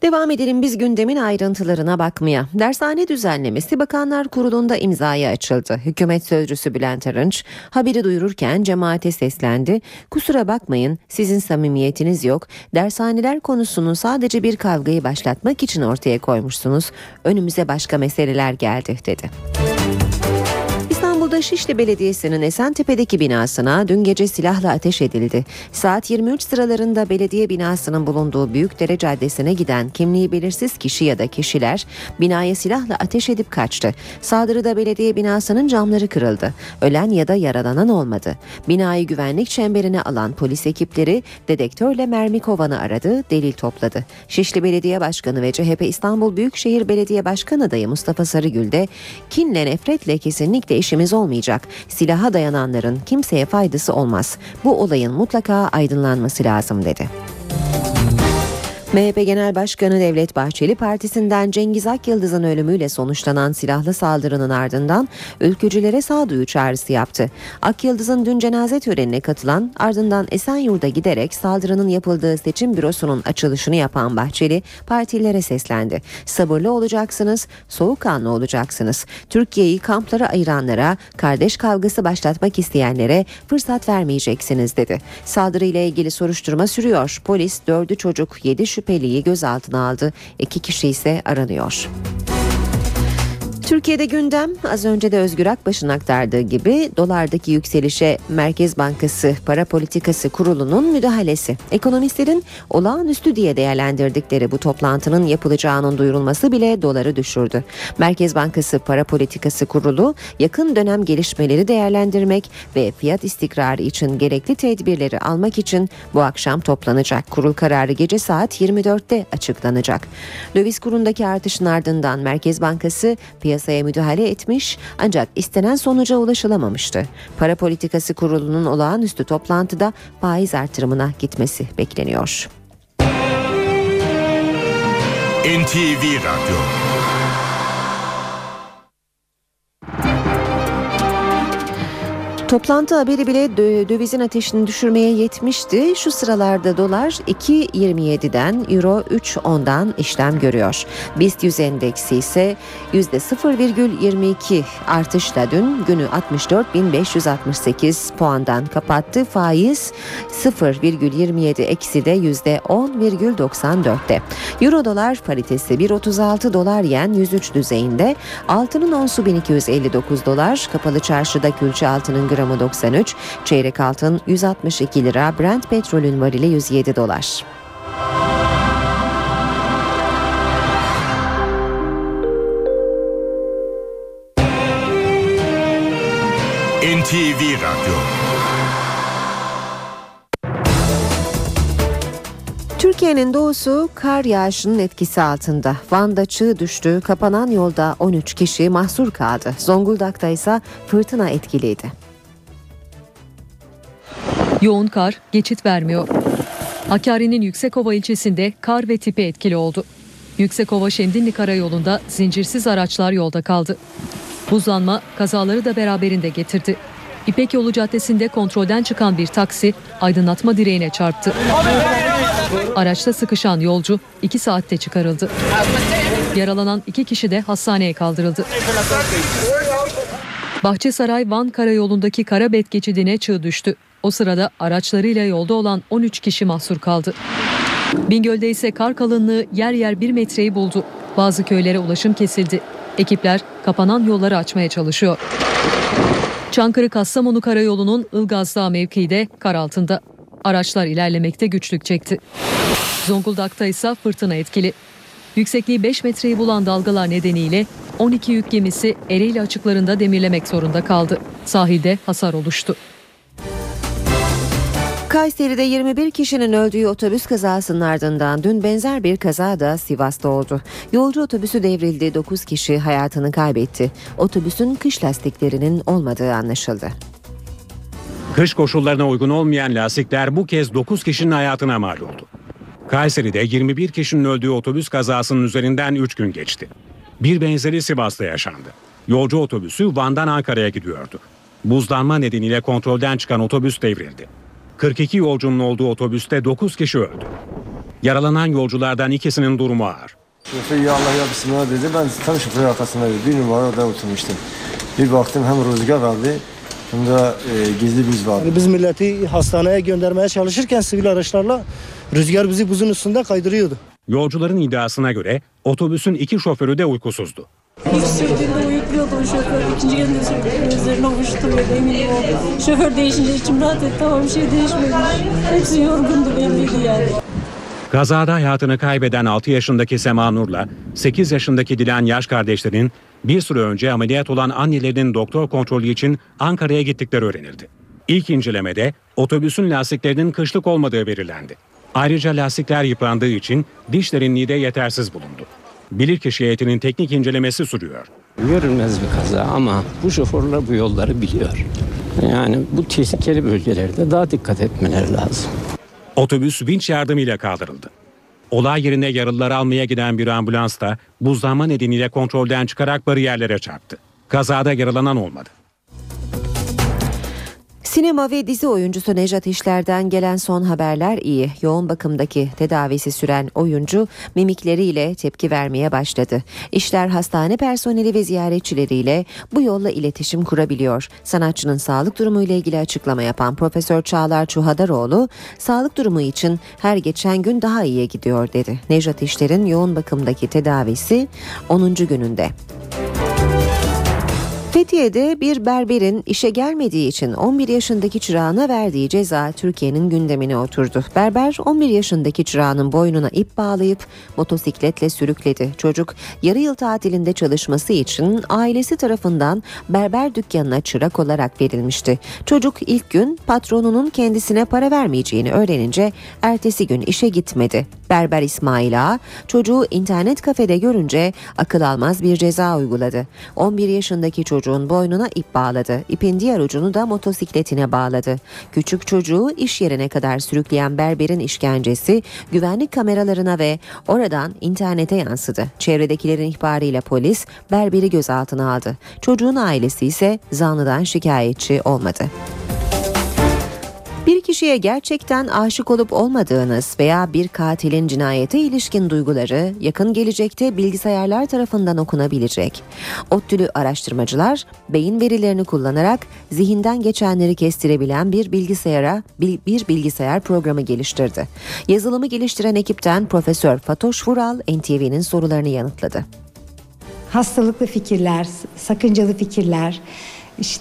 Devam edelim biz gündemin ayrıntılarına bakmaya. Dershane düzenlemesi Bakanlar Kurulu'nda imzaya açıldı. Hükümet sözcüsü Bülent Arınç haberi duyururken cemaate seslendi. Kusura bakmayın sizin samimiyetiniz yok. Dershaneler konusunu sadece bir kavgayı başlatmak için ortaya koymuşsunuz. Önümüze başka meseleler geldi dedi. İstanbul'da Şişli Belediyesi'nin Esentepe'deki binasına dün gece silahla ateş edildi. Saat 23 sıralarında belediye binasının bulunduğu Büyükdere Caddesi'ne giden kimliği belirsiz kişi ya da kişiler binaya silahla ateş edip kaçtı. Saldırıda belediye binasının camları kırıldı. Ölen ya da yaralanan olmadı. Binayı güvenlik çemberine alan polis ekipleri dedektörle mermi kovanı aradı, delil topladı. Şişli Belediye Başkanı ve CHP İstanbul Büyükşehir Belediye Başkan adayı Mustafa Sarıgül de kinle nefretle kesinlikle işimiz olmayacak. Silaha dayananların kimseye faydası olmaz. Bu olayın mutlaka aydınlanması lazım dedi. MHP Genel Başkanı Devlet Bahçeli partisinden Cengiz Akyıldız'ın ölümüyle sonuçlanan silahlı saldırının ardından ülkücülere sağduyu çağrısı yaptı. Akyıldız'ın dün cenaze törenine katılan ardından Esenyurt'a giderek saldırının yapıldığı seçim bürosunun açılışını yapan Bahçeli partilere seslendi. Sabırlı olacaksınız, soğukkanlı olacaksınız. Türkiye'yi kamplara ayıranlara, kardeş kavgası başlatmak isteyenlere fırsat vermeyeceksiniz dedi. Saldırıyla ilgili soruşturma sürüyor. Polis dördü çocuk, yedi şüpheliyi gözaltına aldı. İki kişi ise aranıyor. Türkiye'de gündem az önce de Özgür Akbaş'ın aktardığı gibi dolardaki yükselişe Merkez Bankası Para Politikası Kurulu'nun müdahalesi. Ekonomistlerin olağanüstü diye değerlendirdikleri bu toplantının yapılacağının duyurulması bile doları düşürdü. Merkez Bankası Para Politikası Kurulu yakın dönem gelişmeleri değerlendirmek ve fiyat istikrarı için gerekli tedbirleri almak için bu akşam toplanacak. Kurul kararı gece saat 24'te açıklanacak. Döviz kurundaki artışın ardından Merkez Bankası piyasaya müdahale etmiş ancak istenen sonuca ulaşılamamıştı. Para Politikası Kurulu'nun olağanüstü toplantıda faiz artırımına gitmesi bekleniyor. NTV Radyo Toplantı haberi bile dö- dövizin ateşini düşürmeye yetmişti. Şu sıralarda dolar 2.27'den euro 3.10'dan işlem görüyor. BIST 100 endeksi ise %0,22 artışla dün günü 64.568 puandan kapattı. Faiz 0,27 eksi de %10,94'te. Euro dolar paritesi 1.36 dolar yen 103 düzeyinde. Altının onsu 1259 dolar. Kapalı çarşıda külçe altının gramı 93, çeyrek altın 162 lira, Brent petrolün varili 107 dolar. NTV Radyo Türkiye'nin doğusu kar yağışının etkisi altında. Van'da çığ düştü, kapanan yolda 13 kişi mahsur kaldı. Zonguldak'ta ise fırtına etkiliydi. Yoğun kar geçit vermiyor. Hakkari'nin Yüksekova ilçesinde kar ve tipi etkili oldu. Yüksekova Şemdinli Karayolu'nda zincirsiz araçlar yolda kaldı. Buzlanma kazaları da beraberinde getirdi. İpek Yolu Caddesi'nde kontrolden çıkan bir taksi aydınlatma direğine çarptı. Araçta sıkışan yolcu 2 saatte çıkarıldı. Yaralanan iki kişi de hastaneye kaldırıldı. Bahçesaray Van Karayolu'ndaki Karabet geçidine çığ düştü. O sırada araçlarıyla yolda olan 13 kişi mahsur kaldı. Bingöl'de ise kar kalınlığı yer yer 1 metreyi buldu. Bazı köylere ulaşım kesildi. Ekipler kapanan yolları açmaya çalışıyor. Çankırı Kastamonu Karayolu'nun Ilgaz Dağı mevkiinde kar altında. Araçlar ilerlemekte güçlük çekti. Zonguldak'ta ise fırtına etkili. Yüksekliği 5 metreyi bulan dalgalar nedeniyle 12 yük gemisi Ereğli açıklarında demirlemek zorunda kaldı. Sahilde hasar oluştu. Kayseri'de 21 kişinin öldüğü otobüs kazasının ardından dün benzer bir kaza da Sivas'ta oldu. Yolcu otobüsü devrildi, 9 kişi hayatını kaybetti. Otobüsün kış lastiklerinin olmadığı anlaşıldı. Kış koşullarına uygun olmayan lastikler bu kez 9 kişinin hayatına mal oldu. Kayseri'de 21 kişinin öldüğü otobüs kazasının üzerinden 3 gün geçti. Bir benzeri Sivas'ta yaşandı. Yolcu otobüsü Van'dan Ankara'ya gidiyordu. Buzlanma nedeniyle kontrolden çıkan otobüs devrildi. 42 yolcunun olduğu otobüste 9 kişi öldü. Yaralanan yolculardan ikisinin durumu ağır. Şoför ya Allah ya Bismillah dedi. Ben tam şoförün arkasında bir numarada oturmuştum. Bir baktım hem rüzgar vardı hem de e, gizli buz vardı. Yani biz milleti hastaneye göndermeye çalışırken sivil araçlarla rüzgar bizi buzun üstünde kaydırıyordu. Yolcuların iddiasına göre otobüsün iki şoförü de uykusuzdu. İlk sürdüğünde uyukluyordu o şoför. İkinci geldiğinde sürdüğünde üzerine uçtu böyle eminim oldu. Şoför değişince içim rahat etti ama bir şey değişmedi. Hepsi yorgundu belliydi yani. Kazada hayatını kaybeden 6 yaşındaki Sema Nur'la 8 yaşındaki Dilan yaş kardeşlerin bir süre önce ameliyat olan annelerinin doktor kontrolü için Ankara'ya gittikleri öğrenildi. İlk incelemede otobüsün lastiklerinin kışlık olmadığı belirlendi. Ayrıca lastikler yıprandığı için diş derinliği de yetersiz bulundu. Bilirkişi heyetinin teknik incelemesi sürüyor. Görülmez bir kaza ama bu şoförler bu yolları biliyor. Yani bu tehlikeli bölgelerde daha dikkat etmeleri lazım. Otobüs vinç yardımıyla kaldırıldı. Olay yerine yaralıları almaya giden bir ambulans da buzlanma nedeniyle kontrolden çıkarak bariyerlere çarptı. Kazada yaralanan olmadı. Sinema ve dizi oyuncusu Nejat İşler'den gelen son haberler iyi. Yoğun bakımdaki tedavisi süren oyuncu mimikleriyle tepki vermeye başladı. İşler hastane personeli ve ziyaretçileriyle bu yolla iletişim kurabiliyor. Sanatçının sağlık durumu ile ilgili açıklama yapan Profesör Çağlar Çuhadaroğlu, sağlık durumu için her geçen gün daha iyiye gidiyor dedi. Nejat İşler'in yoğun bakımdaki tedavisi 10. gününde. Fethiye'de bir berberin işe gelmediği için 11 yaşındaki çırağına verdiği ceza Türkiye'nin gündemine oturdu. Berber 11 yaşındaki çırağının boynuna ip bağlayıp motosikletle sürükledi. Çocuk yarı yıl tatilinde çalışması için ailesi tarafından berber dükkanına çırak olarak verilmişti. Çocuk ilk gün patronunun kendisine para vermeyeceğini öğrenince ertesi gün işe gitmedi. Berber İsmail Ağa çocuğu internet kafede görünce akıl almaz bir ceza uyguladı. 11 yaşındaki çocuğun boynuna ip bağladı. İpin diğer ucunu da motosikletine bağladı. Küçük çocuğu iş yerine kadar sürükleyen berberin işkencesi güvenlik kameralarına ve oradan internete yansıdı. Çevredekilerin ihbarıyla polis berberi gözaltına aldı. Çocuğun ailesi ise zanlıdan şikayetçi olmadı. Bir kişiye gerçekten aşık olup olmadığınız veya bir katilin cinayete ilişkin duyguları yakın gelecekte bilgisayarlar tarafından okunabilecek. ODTÜ'lü araştırmacılar beyin verilerini kullanarak zihinden geçenleri kestirebilen bir bilgisayara bir bilgisayar programı geliştirdi. Yazılımı geliştiren ekipten Profesör Fatoş Vural NTV'nin sorularını yanıtladı. Hastalıklı fikirler, sakıncalı fikirler,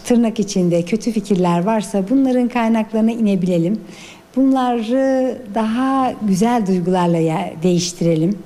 tırnak içinde kötü fikirler varsa bunların kaynaklarına inebilelim. Bunları daha güzel duygularla değiştirelim.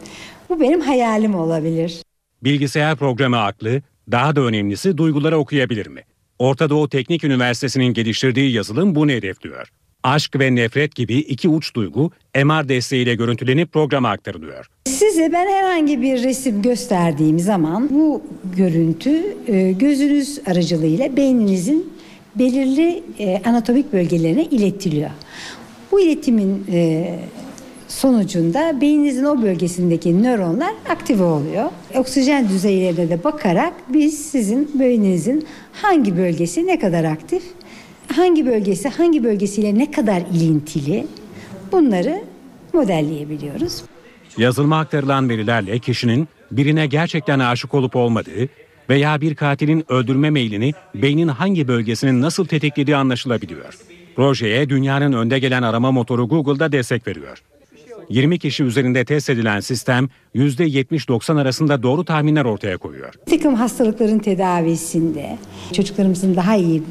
Bu benim hayalim olabilir. Bilgisayar programı aklı, daha da önemlisi duyguları okuyabilir mi? Orta Doğu Teknik Üniversitesi'nin geliştirdiği yazılım bunu hedefliyor. Aşk ve nefret gibi iki uç duygu MR desteğiyle görüntülenip programa aktarılıyor. Size ben herhangi bir resim gösterdiğim zaman bu görüntü e, gözünüz aracılığıyla beyninizin belirli e, anatomik bölgelerine iletiliyor. Bu iletimin e, sonucunda beyninizin o bölgesindeki nöronlar aktive oluyor. Oksijen düzeylerine de bakarak biz sizin beyninizin hangi bölgesi ne kadar aktif, hangi bölgesi hangi bölgesiyle ne kadar ilintili bunları modelleyebiliyoruz. Yazılıma aktarılan verilerle kişinin birine gerçekten aşık olup olmadığı veya bir katilin öldürme meylini beynin hangi bölgesinin nasıl tetiklediği anlaşılabiliyor. Projeye dünyanın önde gelen arama motoru Google'da destek veriyor. 20 kişi üzerinde test edilen sistem %70-90 arasında doğru tahminler ortaya koyuyor. Bir takım hastalıkların tedavisinde çocuklarımızın daha iyi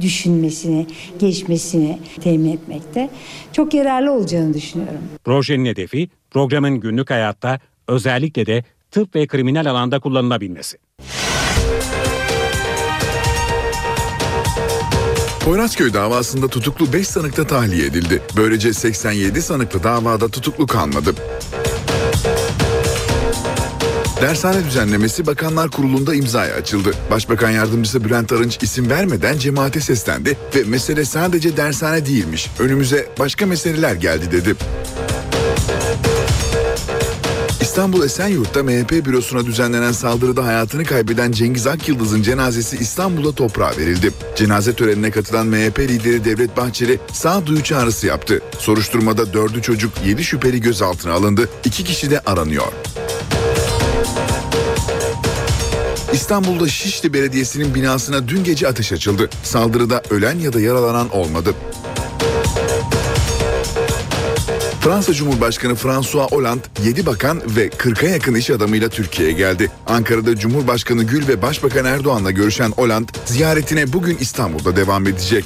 düşünmesini, gelişmesini temin etmekte çok yararlı olacağını düşünüyorum. Projenin hedefi programın günlük hayatta özellikle de tıp ve kriminal alanda kullanılabilmesi. Poyrazköy davasında tutuklu 5 sanıkta tahliye edildi. Böylece 87 sanıklı davada tutuklu kalmadı. Dershane düzenlemesi Bakanlar Kurulu'nda imzaya açıldı. Başbakan Yardımcısı Bülent Arınç isim vermeden cemaate seslendi ve mesele sadece dershane değilmiş. Önümüze başka meseleler geldi dedi. İstanbul Esenyurt'ta MHP bürosuna düzenlenen saldırıda hayatını kaybeden Cengiz Akyıldız'ın cenazesi İstanbul'a toprağa verildi. Cenaze törenine katılan MHP lideri Devlet Bahçeli sağduyu çağrısı yaptı. Soruşturmada dördü çocuk, yedi şüpheli gözaltına alındı. İki kişi de aranıyor. İstanbul'da Şişli Belediyesi'nin binasına dün gece ateş açıldı. Saldırıda ölen ya da yaralanan olmadı. Fransa Cumhurbaşkanı François Hollande 7 bakan ve 40'a yakın iş adamıyla Türkiye'ye geldi. Ankara'da Cumhurbaşkanı Gül ve Başbakan Erdoğan'la görüşen Hollande ziyaretine bugün İstanbul'da devam edecek.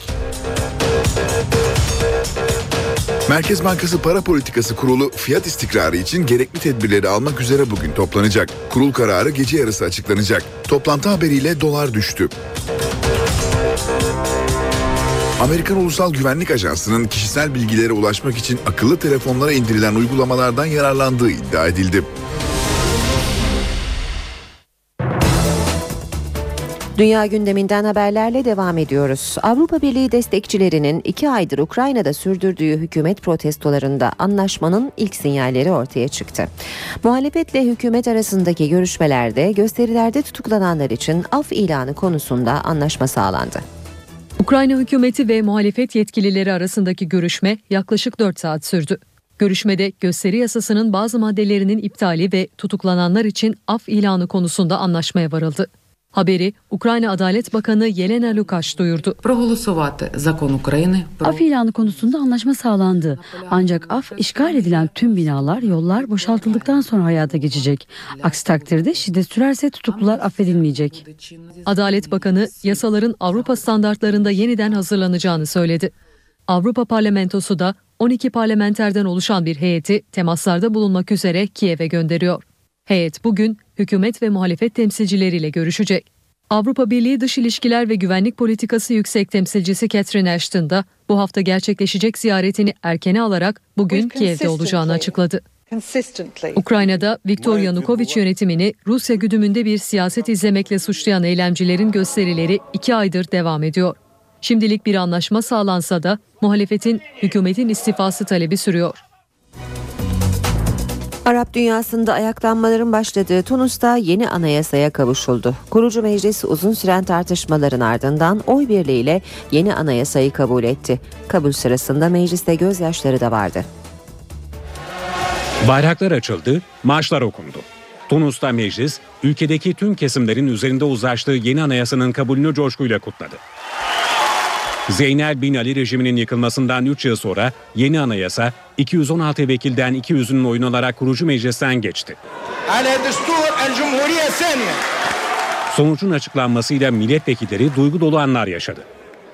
Merkez Bankası Para Politikası Kurulu fiyat istikrarı için gerekli tedbirleri almak üzere bugün toplanacak. Kurul kararı gece yarısı açıklanacak. Toplantı haberiyle dolar düştü. Amerikan Ulusal Güvenlik Ajansı'nın kişisel bilgilere ulaşmak için akıllı telefonlara indirilen uygulamalardan yararlandığı iddia edildi. Dünya gündeminden haberlerle devam ediyoruz. Avrupa Birliği destekçilerinin iki aydır Ukrayna'da sürdürdüğü hükümet protestolarında anlaşmanın ilk sinyalleri ortaya çıktı. Muhalefetle hükümet arasındaki görüşmelerde gösterilerde tutuklananlar için af ilanı konusunda anlaşma sağlandı. Ukrayna hükümeti ve muhalefet yetkilileri arasındaki görüşme yaklaşık 4 saat sürdü. Görüşmede gösteri yasasının bazı maddelerinin iptali ve tutuklananlar için af ilanı konusunda anlaşmaya varıldı. Haberi Ukrayna Adalet Bakanı Yelena Lukaş duyurdu. Af ilanı konusunda anlaşma sağlandı. Ancak af işgal edilen tüm binalar, yollar boşaltıldıktan sonra hayata geçecek. Aksi takdirde şiddet sürerse tutuklular affedilmeyecek. Adalet Bakanı yasaların Avrupa standartlarında yeniden hazırlanacağını söyledi. Avrupa Parlamentosu da 12 parlamenterden oluşan bir heyeti temaslarda bulunmak üzere Kiev'e gönderiyor. Heyet bugün hükümet ve muhalefet temsilcileriyle görüşecek. Avrupa Birliği Dış İlişkiler ve Güvenlik Politikası Yüksek Temsilcisi Catherine Ashton da bu hafta gerçekleşecek ziyaretini erkene alarak bugün Kiev'de olacağını açıkladı. Ukrayna'da Viktor Yanukovych yönetimini Rusya güdümünde bir siyaset izlemekle suçlayan eylemcilerin gösterileri iki aydır devam ediyor. Şimdilik bir anlaşma sağlansa da muhalefetin hükümetin istifası talebi sürüyor. Arap dünyasında ayaklanmaların başladığı Tunus'ta yeni anayasaya kavuşuldu. Kurucu meclis uzun süren tartışmaların ardından oy birliğiyle yeni anayasayı kabul etti. Kabul sırasında mecliste gözyaşları da vardı. Bayraklar açıldı, marşlar okundu. Tunus'ta meclis, ülkedeki tüm kesimlerin üzerinde uzlaştığı yeni anayasanın kabulünü coşkuyla kutladı. Zeynel Bin Ali rejiminin yıkılmasından 3 yıl sonra yeni anayasa 216 vekilden 200'ünün oyun alarak kurucu meclisten geçti. Sonucun açıklanmasıyla milletvekilleri duygu dolu anlar yaşadı.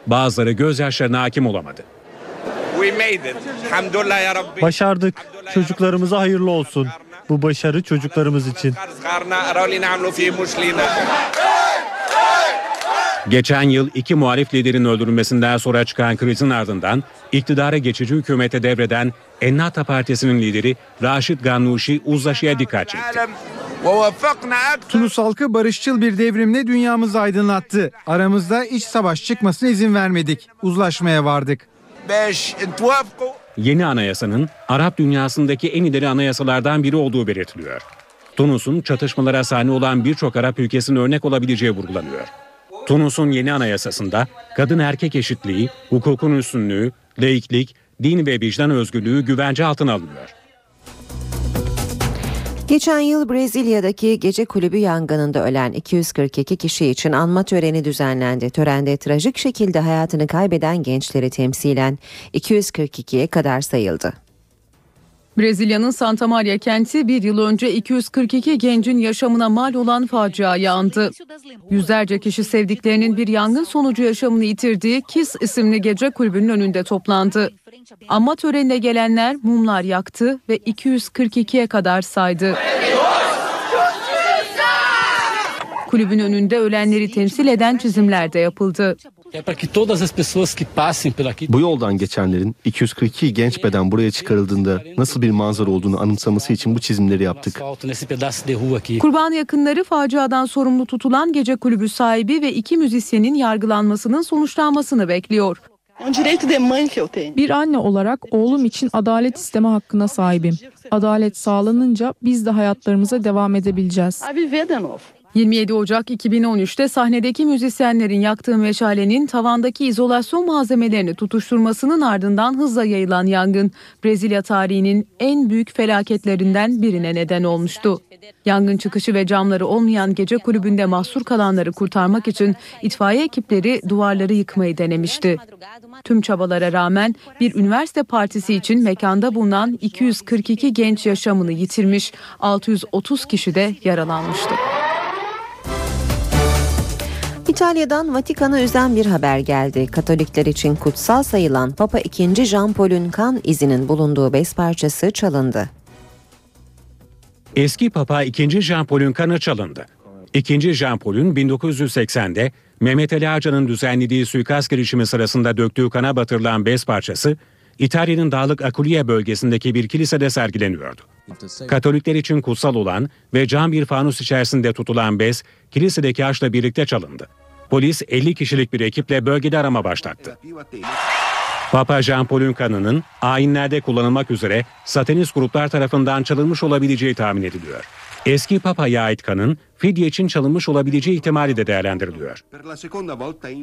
Bazıları gözyaşlarına hakim olamadı. Başardık. Çocuklarımıza hayırlı olsun. Bu başarı çocuklarımız için. Geçen yıl iki muhalif liderin öldürülmesinden sonra çıkan krizin ardından iktidara geçici hükümete devreden Ennahda Partisi'nin lideri Raşid Gannuşi uzlaşıya dikkat çekti. Tunus halkı barışçıl bir devrimle dünyamızı aydınlattı. Aramızda iç savaş çıkmasına izin vermedik. Uzlaşmaya vardık. Yeni anayasanın Arap dünyasındaki en ileri anayasalardan biri olduğu belirtiliyor. Tunus'un çatışmalara sahne olan birçok Arap ülkesinin örnek olabileceği vurgulanıyor. Tunus'un yeni anayasasında kadın erkek eşitliği, hukukun üstünlüğü, laiklik, din ve vicdan özgürlüğü güvence altına alınıyor. Geçen yıl Brezilya'daki gece kulübü yangınında ölen 242 kişi için anma töreni düzenlendi. Törende trajik şekilde hayatını kaybeden gençleri temsilen 242'ye kadar sayıldı. Brezilya'nın Santa Maria kenti bir yıl önce 242 gencin yaşamına mal olan faciaya andı. Yüzlerce kişi sevdiklerinin bir yangın sonucu yaşamını yitirdiği Kiss isimli gece kulübünün önünde toplandı. Ama törenine gelenler mumlar yaktı ve 242'ye kadar saydı. Kulübün önünde ölenleri temsil eden çizimler de yapıldı. Bu yoldan geçenlerin 242 genç beden buraya çıkarıldığında nasıl bir manzara olduğunu anımsaması için bu çizimleri yaptık. Kurban yakınları faciadan sorumlu tutulan gece kulübü sahibi ve iki müzisyenin yargılanmasının sonuçlanmasını bekliyor. Bir anne olarak oğlum için adalet isteme hakkına sahibim. Adalet sağlanınca biz de hayatlarımıza devam edebileceğiz. 27 Ocak 2013'te sahnedeki müzisyenlerin yaktığı meşalenin tavandaki izolasyon malzemelerini tutuşturmasının ardından hızla yayılan yangın Brezilya tarihinin en büyük felaketlerinden birine neden olmuştu. Yangın çıkışı ve camları olmayan gece kulübünde mahsur kalanları kurtarmak için itfaiye ekipleri duvarları yıkmayı denemişti. Tüm çabalara rağmen bir üniversite partisi için mekanda bulunan 242 genç yaşamını yitirmiş, 630 kişi de yaralanmıştı. İtalya'dan Vatikan'ı üzen bir haber geldi. Katolikler için kutsal sayılan Papa II. Jean Paul'ün kan izinin bulunduğu bez parçası çalındı. Eski Papa II. Jean Paul'ün kanı çalındı. II. Jean Paul'ün 1980'de Mehmet Ali Ağcan'ın düzenlediği suikast girişimi sırasında döktüğü kana batırılan bez parçası İtalya'nın dağlık Apulia bölgesindeki bir kilisede sergileniyordu. Katolikler için kutsal olan ve cam bir fanus içerisinde tutulan bez kilisedeki haçla birlikte çalındı. Polis 50 kişilik bir ekiple bölgede arama başlattı. Papa Jean Paul'un kanının ayinlerde kullanılmak üzere satanist gruplar tarafından çalınmış olabileceği tahmin ediliyor. Eski Papa'ya ait kanın fidye için çalınmış olabileceği ihtimali de değerlendiriliyor.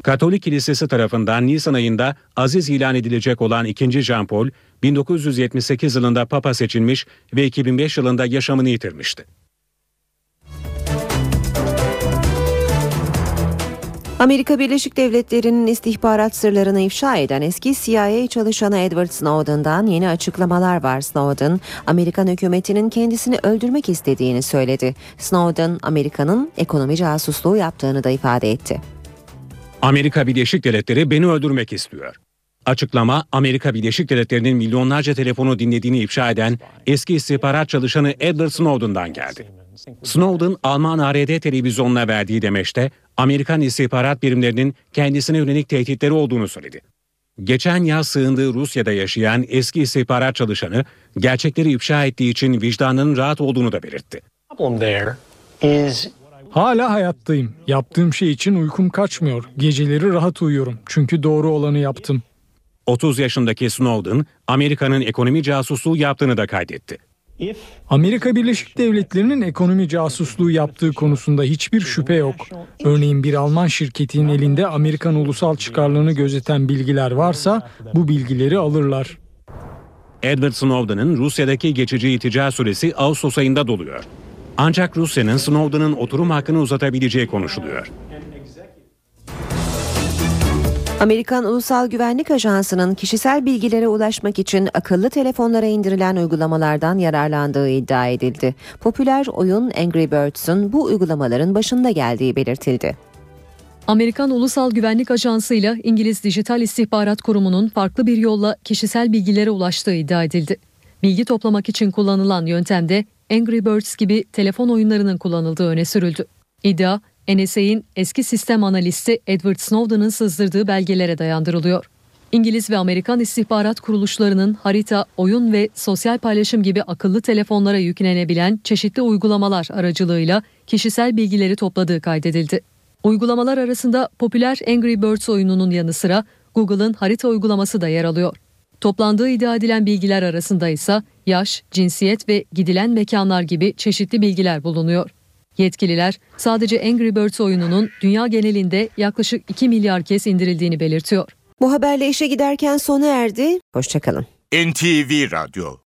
Katolik Kilisesi tarafından Nisan ayında aziz ilan edilecek olan 2. Jean Paul, 1978 yılında Papa seçilmiş ve 2005 yılında yaşamını yitirmişti. Amerika Birleşik Devletleri'nin istihbarat sırlarını ifşa eden eski CIA çalışanı Edward Snowden'dan yeni açıklamalar var. Snowden, Amerikan hükümetinin kendisini öldürmek istediğini söyledi. Snowden, Amerika'nın ekonomi casusluğu yaptığını da ifade etti. Amerika Birleşik Devletleri beni öldürmek istiyor. Açıklama Amerika Birleşik Devletleri'nin milyonlarca telefonu dinlediğini ifşa eden eski istihbarat çalışanı Edward Snowden'dan geldi. Snowden, Alman ARD televizyonuna verdiği demeçte Amerikan istihbarat birimlerinin kendisine yönelik tehditleri olduğunu söyledi. Geçen yaz sığındığı Rusya'da yaşayan eski istihbarat çalışanı gerçekleri ifşa ettiği için vicdanının rahat olduğunu da belirtti. Hala hayattayım. Yaptığım şey için uykum kaçmıyor. Geceleri rahat uyuyorum. Çünkü doğru olanı yaptım. 30 yaşındaki Snowden, Amerika'nın ekonomi casusluğu yaptığını da kaydetti. Amerika Birleşik Devletleri'nin ekonomi casusluğu yaptığı konusunda hiçbir şüphe yok. Örneğin bir Alman şirketinin elinde Amerikan ulusal çıkarlarını gözeten bilgiler varsa bu bilgileri alırlar. Edward Snowden'ın Rusya'daki geçici itica süresi Ağustos ayında doluyor. Ancak Rusya'nın Snowden'ın oturum hakkını uzatabileceği konuşuluyor. Amerikan Ulusal Güvenlik Ajansı'nın kişisel bilgilere ulaşmak için akıllı telefonlara indirilen uygulamalardan yararlandığı iddia edildi. Popüler oyun Angry Birds'ün bu uygulamaların başında geldiği belirtildi. Amerikan Ulusal Güvenlik Ajansı ile İngiliz Dijital İstihbarat Kurumu'nun farklı bir yolla kişisel bilgilere ulaştığı iddia edildi. Bilgi toplamak için kullanılan yöntemde Angry Birds gibi telefon oyunlarının kullanıldığı öne sürüldü. İddia, NSA'in eski sistem analisti Edward Snowden'ın sızdırdığı belgelere dayandırılıyor. İngiliz ve Amerikan istihbarat kuruluşlarının harita, oyun ve sosyal paylaşım gibi akıllı telefonlara yüklenebilen çeşitli uygulamalar aracılığıyla kişisel bilgileri topladığı kaydedildi. Uygulamalar arasında popüler Angry Birds oyununun yanı sıra Google'ın harita uygulaması da yer alıyor. Toplandığı iddia edilen bilgiler arasında ise yaş, cinsiyet ve gidilen mekanlar gibi çeşitli bilgiler bulunuyor. Yetkililer sadece Angry Birds oyununun dünya genelinde yaklaşık 2 milyar kez indirildiğini belirtiyor. Bu haberle işe giderken sona erdi. Hoşçakalın. NTV Radyo